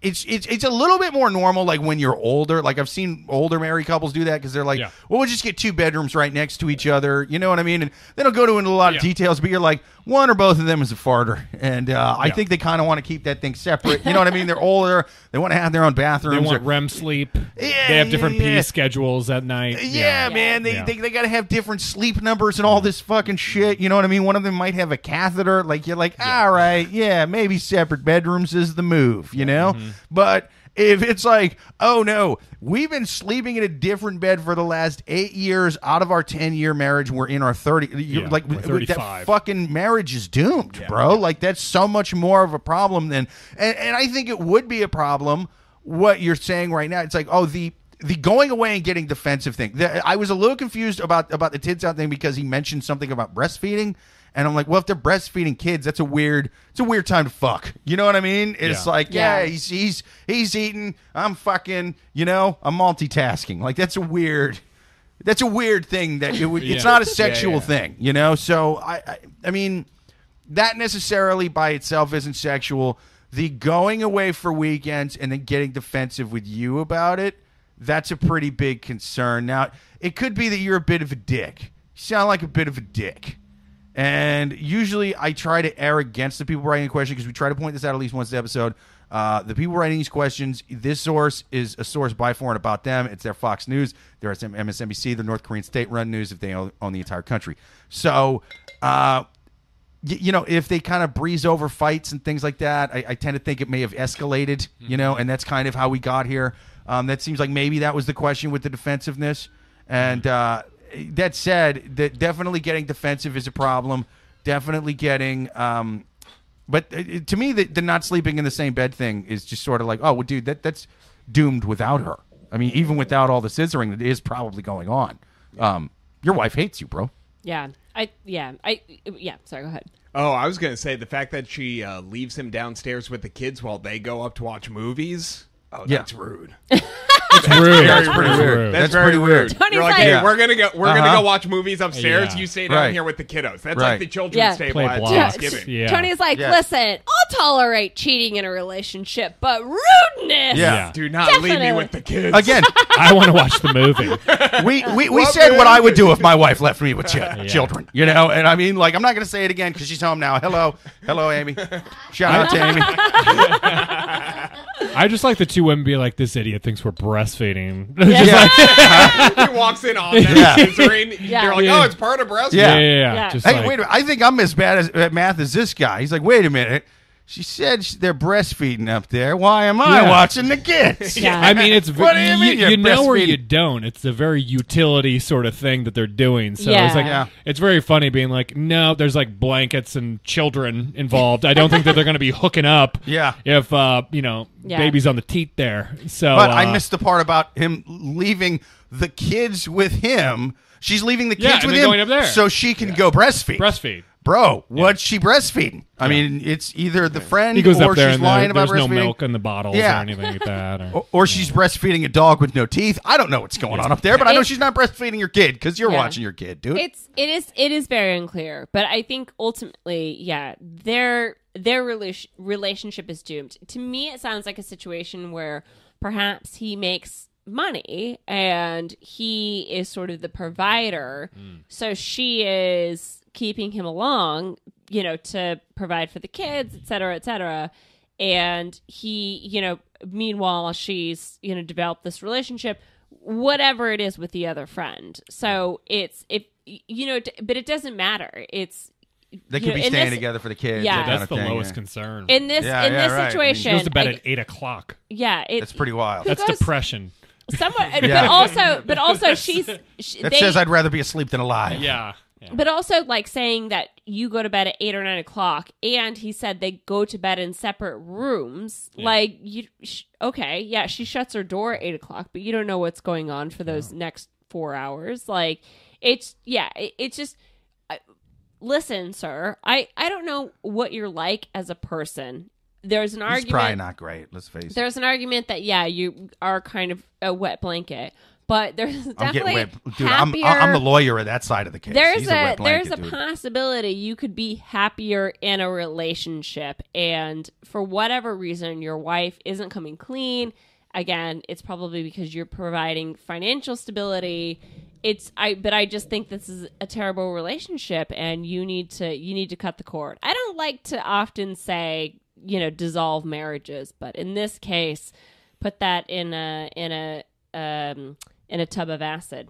Speaker 1: it's it's it's a little bit more normal like when you're older. Like I've seen older married couples do that because they're like,
Speaker 6: Yeah.
Speaker 1: well, we'll just get two bedrooms right next to each other. You know what I mean? And they don't go into a lot of
Speaker 6: Yeah.
Speaker 1: details, but you're like, one or both of them is a farter, and uh, I
Speaker 6: Yeah.
Speaker 1: think they kind of want to keep that thing separate. You know what I mean? They're older. They want to have their own bathrooms.
Speaker 6: They want
Speaker 1: or-
Speaker 6: REM sleep.
Speaker 1: Yeah,
Speaker 6: they have different
Speaker 1: yeah, yeah.
Speaker 6: pee schedules at night.
Speaker 1: yeah, man. They,
Speaker 6: Yeah.
Speaker 1: they, they got to have different sleep numbers and all this fucking shit. You know what I mean? One of them might have a catheter. Like, you're like, all right, yeah, maybe separate bedrooms is the move, you know?
Speaker 6: Mm-hmm.
Speaker 1: But if it's like, oh no, we've been sleeping in a different bed for the last eight years out of our 10 year marriage, we're in our 30,
Speaker 6: Yeah,
Speaker 1: like, that fucking marriage is doomed, bro. Like, that's so much more of a problem than, and, and I think it would be a problem what you're saying right now. It's like, oh, the the going away and getting defensive thing. The, I was a little confused about about the tits out thing because he mentioned something about breastfeeding, and I'm like, well, if they're breastfeeding kids, that's a weird it's a weird time to fuck. You know what I mean? It's
Speaker 6: Yeah.
Speaker 1: like, yeah,
Speaker 3: Yeah.
Speaker 1: he's he's he's eating, I'm fucking, you know, I'm multitasking. Like that's a weird. That's a weird thing that it would, it's
Speaker 6: Yeah.
Speaker 1: not a sexual
Speaker 5: yeah.
Speaker 1: thing, you know. So I, I, I mean, that necessarily by itself isn't sexual. The going away for weekends and then getting defensive with you about it, that's a pretty big concern. Now, it could be that you're a bit of a dick. You sound like a bit of a dick. And usually I try to err against the people writing the question because we try to point this out at least once a episode. Uh, the people writing these questions, this source is a source by for and about them. It's their Fox News, their MSNBC, the North Korean state run news if they own, own the entire country. So, uh, y- you know, if they kind of breeze over fights and things like that, I, I tend to think it may have escalated, you know, and that's kind of how we got here. Um, that seems like maybe that was the question with the defensiveness. And uh, that said, that definitely getting defensive is a problem. Definitely getting. Um, but uh, to me, the, the not sleeping in the same bed thing is just sort of like, oh, well, dude, that that's doomed without her. I mean, even without all the scissoring that is probably going on, um, your wife hates you, bro.
Speaker 3: Yeah. I yeah. I yeah, sorry, go ahead.
Speaker 5: Oh, I was going to say the fact that she uh, leaves him downstairs with the kids while they go up to watch movies. Oh,
Speaker 1: Yeah.
Speaker 5: that's rude.
Speaker 6: That's rude.
Speaker 5: Very
Speaker 6: It's
Speaker 5: rude.
Speaker 6: rude.
Speaker 5: That's,
Speaker 1: That's
Speaker 5: very
Speaker 1: pretty weird.
Speaker 5: rude.
Speaker 3: Tony's
Speaker 5: You're like,
Speaker 3: like-
Speaker 5: hey,
Speaker 1: Yeah.
Speaker 5: we're gonna go. We're
Speaker 1: Uh-huh.
Speaker 5: gonna go watch movies upstairs.
Speaker 6: Yeah.
Speaker 5: You stay down
Speaker 1: Right.
Speaker 5: here with the kiddos. That's
Speaker 1: Right.
Speaker 5: like the children's
Speaker 3: Yeah.
Speaker 5: table
Speaker 6: Play
Speaker 5: at
Speaker 6: blocks.
Speaker 5: Thanksgiving.
Speaker 6: Yeah.
Speaker 3: Tony's like,
Speaker 1: Yeah.
Speaker 3: listen, I'll tolerate cheating in a relationship, but rudeness.
Speaker 1: Yeah.
Speaker 5: Do not leave me with the kids.
Speaker 1: Again,
Speaker 6: I want to watch the movie.
Speaker 1: we we, we
Speaker 5: What
Speaker 1: said what I would do if my wife left me with ch- children, you know. And I mean, like, I'm not going to say it again because she's home now. Hello, hello, Amy. Shout out to Amy.
Speaker 6: I just like the two women be like, "This idiot thinks we're breastfeeding."
Speaker 3: Yeah.
Speaker 6: Just like-
Speaker 5: he walks in on them
Speaker 1: Yeah.
Speaker 5: scissoring.
Speaker 3: Yeah.
Speaker 5: You're like,
Speaker 6: Yeah.
Speaker 5: oh, it's part of breastfeeding.
Speaker 1: Yeah.
Speaker 6: yeah, yeah, yeah.
Speaker 3: Yeah.
Speaker 6: Just
Speaker 1: Hey,
Speaker 6: like,
Speaker 1: wait a minute. I think I'm as bad as, at math as this guy. He's like, wait a minute. She said sh- they're breastfeeding up there. Why am I
Speaker 6: Yeah.
Speaker 1: watching the kids?
Speaker 3: Yeah.
Speaker 6: I mean, it's
Speaker 1: What do you
Speaker 6: you,
Speaker 1: mean you're
Speaker 6: you know or
Speaker 1: breastfeeding?
Speaker 6: you don't. It's a very utility sort of thing that they're doing. So
Speaker 3: Yeah.
Speaker 6: it's like
Speaker 1: Yeah.
Speaker 6: it's very funny being like, no, there's like blankets and children involved. I don't think that they're going to be hooking up.
Speaker 1: Yeah.
Speaker 6: If uh, you know,
Speaker 3: Yeah.
Speaker 6: baby's on the teat there. So,
Speaker 1: But
Speaker 6: uh,
Speaker 1: I missed the part about him leaving the kids with him. She's leaving the kids
Speaker 6: Yeah, and
Speaker 1: with
Speaker 6: then
Speaker 1: him
Speaker 6: going up there.
Speaker 1: so she can go breastfeed.
Speaker 6: breastfeed.
Speaker 1: Bro, what's she breastfeeding? I mean, it's either the friend
Speaker 6: He goes
Speaker 1: or
Speaker 6: up there
Speaker 1: she's
Speaker 6: and
Speaker 1: lying
Speaker 6: there,
Speaker 1: about
Speaker 6: there's no
Speaker 1: breastfeeding.
Speaker 6: milk in the bottles
Speaker 1: Yeah.
Speaker 6: or anything like that. Or,
Speaker 1: Or, or she's breastfeeding a dog with no teeth. I don't know what's going on up there, but I know
Speaker 3: It-
Speaker 1: she's not breastfeeding your kid because you're
Speaker 3: Yeah.
Speaker 1: watching your kid, dude.
Speaker 3: it's it is it is very unclear but i think ultimately yeah their their rela- relationship is doomed to me it sounds like a situation where perhaps he makes money and he is sort of the provider mm. so she is keeping him along you know to provide for the kids et cetera et cetera and he you know meanwhile she's you know developed this relationship whatever it is with the other friend so it's if you know but it doesn't matter it's
Speaker 1: they
Speaker 3: you
Speaker 1: could
Speaker 3: know,
Speaker 1: be staying
Speaker 3: this-
Speaker 1: together for the kids.
Speaker 3: Yeah.
Speaker 1: that
Speaker 6: that's the
Speaker 1: thing,
Speaker 6: lowest
Speaker 1: yeah.
Speaker 6: concern.
Speaker 3: in this
Speaker 1: Yeah,
Speaker 3: in
Speaker 1: yeah,
Speaker 3: this
Speaker 1: right. I mean,
Speaker 3: situation
Speaker 6: goes to bed
Speaker 3: I-
Speaker 6: at eight o'clock.
Speaker 3: yeah it,
Speaker 1: That's pretty wild.
Speaker 6: That's
Speaker 3: goes-
Speaker 6: depression.
Speaker 3: somewhat
Speaker 1: Yeah.
Speaker 3: but also but also she's she,
Speaker 1: That
Speaker 3: they,
Speaker 1: says I'd rather be asleep than alive.
Speaker 6: Yeah. Yeah.
Speaker 3: but also like saying that you go to bed at eight or nine o'clock and he said they go to bed in separate rooms like you sh- okay yeah she shuts her door at eight o'clock but you don't know what's going on for those next four hours like it's yeah it, it's just I, listen sir i i don't know what you're like as a person there's an
Speaker 1: He's
Speaker 3: argument
Speaker 1: probably not great. Let's face it.
Speaker 3: there's an argument that yeah you are kind of a wet blanket but there's
Speaker 1: I'm
Speaker 3: definitely.
Speaker 1: Dude, I'm, I'm the lawyer of that side of the case.
Speaker 3: there's
Speaker 1: He's
Speaker 3: a,
Speaker 1: blanket,
Speaker 3: there's a
Speaker 1: dude.
Speaker 3: possibility you could be happier in a relationship and for whatever reason your wife isn't coming clean again it's probably because you're providing financial stability it's i but i just think this is a terrible relationship and you need to you need to cut the cord i don't like to often say you know dissolve marriages but in this case put that in a in a um in a tub of acid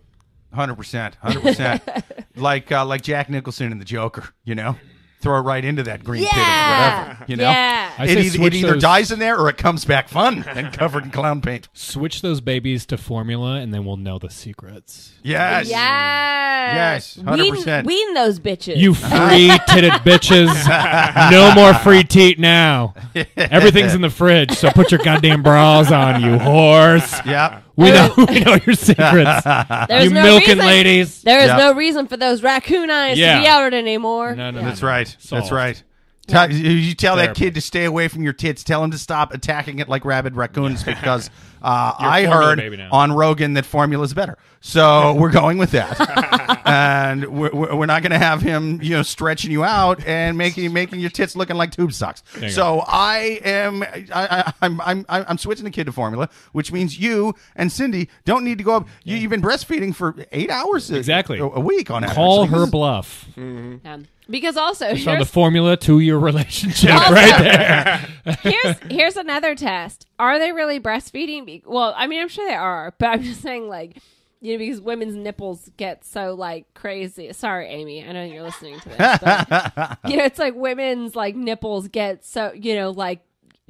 Speaker 1: Hundred percent, hundred percent. Like uh, like Jack Nicholson in the Joker, you know, throw it right into that green pit or whatever, you know.
Speaker 3: yeah
Speaker 6: I
Speaker 1: It,
Speaker 6: say
Speaker 1: either, it
Speaker 6: switch
Speaker 1: either
Speaker 6: those-
Speaker 1: dies in there or it comes back fun and covered in clown paint.
Speaker 6: Switch those babies to formula, and then we'll know the secrets.
Speaker 1: Yes.
Speaker 3: Yes.
Speaker 1: Yes, 100%.
Speaker 3: Wean, wean those bitches.
Speaker 6: You free titted bitches. No more free teat now. Everything's in the fridge, so put your goddamn bras on, you whores.
Speaker 1: Yeah.
Speaker 6: We know, we know your secrets.
Speaker 3: There's
Speaker 6: you
Speaker 3: no
Speaker 6: milking
Speaker 3: reason,
Speaker 6: ladies.
Speaker 3: There is
Speaker 1: Yeah.
Speaker 3: no reason for those raccoon eyes
Speaker 6: Yeah.
Speaker 3: to be out anymore.
Speaker 6: No, no,
Speaker 1: That's
Speaker 6: no.
Speaker 1: right. That's right. Tell, you- you tell that
Speaker 6: Therapy.
Speaker 1: kid to stay away from your tits. Tell him to stop attacking it like rabid raccoons because uh, I heard on Rogan that formula is better. So we're going with that, and we're, we're we're not going to have him, you know, stretching you out and making making your tits looking like tube socks.
Speaker 6: you
Speaker 1: So I am I, I, I'm I'm I'm switching the kid to formula, which means you and Cindy don't need to go up. You, you've been breastfeeding for eight hours
Speaker 6: Exactly.
Speaker 1: a, a week on average.
Speaker 6: Call
Speaker 1: Like,
Speaker 6: her
Speaker 1: is-
Speaker 6: bluff.
Speaker 3: Yeah. Because also
Speaker 6: Found the formula to your relationship
Speaker 3: Also-
Speaker 6: right there.
Speaker 3: here's here's another test. Are they really breastfeeding? Be- Well, I mean, I'm sure they are, but I'm just saying, like, you know, because women's nipples get so like crazy. Sorry, Amy, I know you're listening to this. But, you know, it's like women's like nipples get so you know like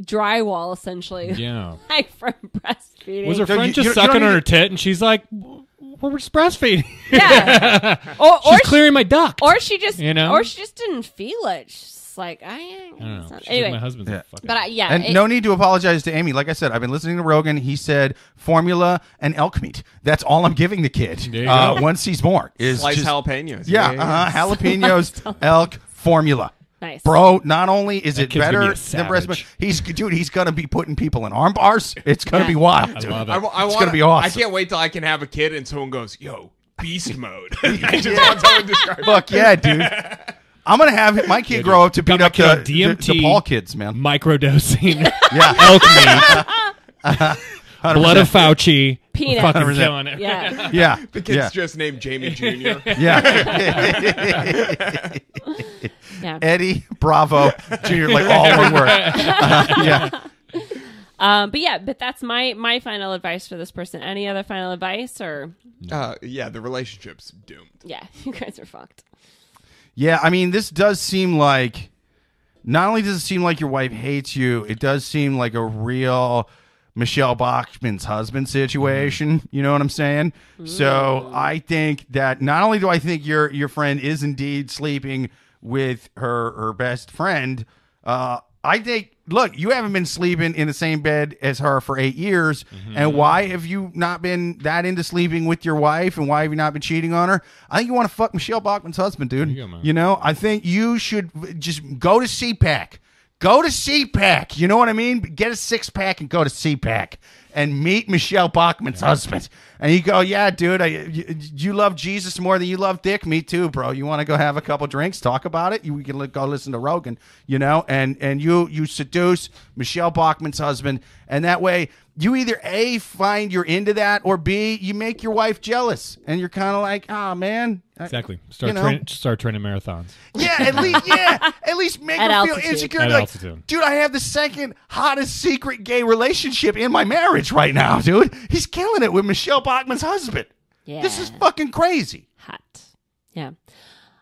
Speaker 3: drywall essentially,
Speaker 6: Yeah.
Speaker 3: like from breastfeeding.
Speaker 6: Was her
Speaker 1: So
Speaker 6: friend
Speaker 1: you-
Speaker 6: just
Speaker 1: you- you
Speaker 6: sucking
Speaker 1: don't
Speaker 6: on
Speaker 1: need
Speaker 6: her tit, and she's like, "We're just breastfeeding.
Speaker 3: yeah, or or
Speaker 6: she's
Speaker 3: she,
Speaker 6: clearing my duct."
Speaker 3: or she just
Speaker 6: You know?
Speaker 3: or she just didn't feel it. She's like, I ain't.
Speaker 6: I don't know.
Speaker 3: it's not-
Speaker 6: She's like,
Speaker 3: Anyway,
Speaker 6: my husband's
Speaker 1: Yeah.
Speaker 6: a fucking.
Speaker 3: but I, yeah,
Speaker 1: And
Speaker 3: it-
Speaker 1: no need to apologize to Amy. Like I said, I've been listening to Rogan. He said formula and elk meat. That's all I'm giving the kid uh, once he's born. Is
Speaker 5: Sliced
Speaker 1: just,
Speaker 5: jalapenos.
Speaker 1: Yeah, uh-huh, jalapenos, elk formula.
Speaker 3: Nice,
Speaker 1: Bro, not only is it better
Speaker 6: be
Speaker 1: than breast milk, he's dude. He's gonna be putting people in arm bars. It's gonna
Speaker 3: Yeah.
Speaker 1: be wild.
Speaker 6: I
Speaker 1: dude.
Speaker 6: love it.
Speaker 5: I, I
Speaker 1: It's
Speaker 5: wanna,
Speaker 1: gonna be awesome.
Speaker 5: I can't wait till I can have a kid and someone goes, "Yo, beast mode." I just want someone to describe. it.
Speaker 1: Fuck yeah, dude. I'm gonna have my kid grow up to
Speaker 6: Got
Speaker 1: beat
Speaker 6: my
Speaker 1: up the,
Speaker 6: on
Speaker 1: the, the
Speaker 6: DMT.
Speaker 1: Paul kids, man.
Speaker 6: Microdosing
Speaker 1: Yeah,
Speaker 6: elk meat, blood of Fauci,
Speaker 3: Peanut.
Speaker 6: fucking
Speaker 1: 100%.
Speaker 6: killing it.
Speaker 3: yeah.
Speaker 1: yeah,
Speaker 5: The kid's
Speaker 1: yeah,
Speaker 5: just named Jamie Jr.
Speaker 1: yeah.
Speaker 3: yeah.
Speaker 1: Eddie Bravo Junior, like all one word. Uh, yeah.
Speaker 3: Um, but yeah, but that's my my final advice for this person. Any other final advice or
Speaker 5: uh, yeah, the relationship's doomed.
Speaker 3: yeah, you guys are fucked.
Speaker 1: Yeah, I mean, this does seem like not only does it seem like your wife hates you, it does seem like a real Michele Bachmann's husband situation. You know what I'm saying? So I think that not only do I think your your friend is indeed sleeping with her her best friend, uh, I think look, you haven't been sleeping in the same bed as her for eight years, and why have you not been that into sleeping with your wife, and why have you not been cheating on her? I think you want to fuck Michele Bachmann's husband, dude.
Speaker 6: you go.
Speaker 1: You know, I think you should just go to CPAC. Go to CPAC. You know what I mean? Get a six pack and go to CPAC and meet Michele Bachmann's husband. And you go, yeah, dude, I, you, you love Jesus more than you love dick. Me too, bro. You want to go have a couple drinks, talk about it. You we can li- go listen to Rogan, you know, and and you you seduce Michele Bachmann's husband, and that way you either a find you're into that, or b you make your wife jealous, and you're kind of like, ah, man, I-
Speaker 6: Exactly. Start
Speaker 1: You know?
Speaker 6: train, start training marathons.
Speaker 1: yeah, at least yeah, at least make
Speaker 3: At
Speaker 1: her feel insecure.
Speaker 6: At
Speaker 1: like,
Speaker 6: altitude.
Speaker 1: dude, I have the second hottest secret gay relationship in my marriage right now, dude. He's killing it with Michele Bachmann's husband.
Speaker 3: Yeah.
Speaker 1: This is fucking crazy.
Speaker 3: hot. Yeah.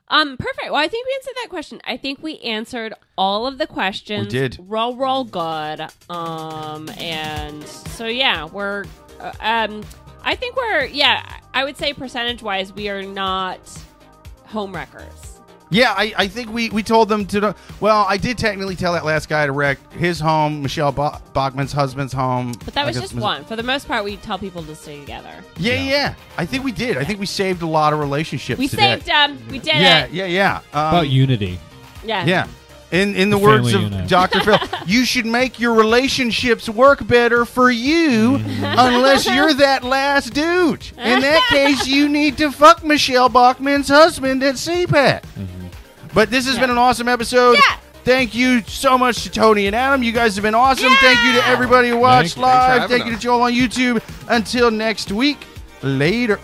Speaker 3: Um, perfect. Well, I think we answered that question. I think we answered all of the questions.
Speaker 1: We did.
Speaker 3: Roll, roll, good. Um, and so yeah, we're. Uh, um, I think we're. Yeah, I would say percentage wise, we are not home wreckers.
Speaker 1: Yeah, I, I think we, we told them to. Well, I did technically tell that last guy to wreck his home, Michele Ba- Bachmann's husband's home.
Speaker 3: But that
Speaker 1: I
Speaker 3: was just
Speaker 1: Mis-
Speaker 3: one. For the most part, we tell people to stay together.
Speaker 1: Yeah, yeah, I think we did. I think we saved a lot of relationships.
Speaker 3: We
Speaker 1: today.
Speaker 3: saved them. We did
Speaker 1: Yeah,
Speaker 3: it.
Speaker 1: yeah, yeah. Um,
Speaker 6: About unity.
Speaker 3: Yeah.
Speaker 1: Yeah. In in the,
Speaker 6: The
Speaker 1: words of
Speaker 6: family unit.
Speaker 1: Dr. Phil, you should make your relationships work better for you mm-hmm. unless you're that last dude. In that case, you need to fuck Michele Bachmann's husband at CPAC. But this has been an awesome episode.
Speaker 3: Yeah.
Speaker 1: Thank you so much to Tony and Adam. You guys have been awesome. Thank you to everybody who watched
Speaker 6: Thank
Speaker 1: live. Thank you to
Speaker 5: us.
Speaker 1: Joel on YouTube. Until next week, later.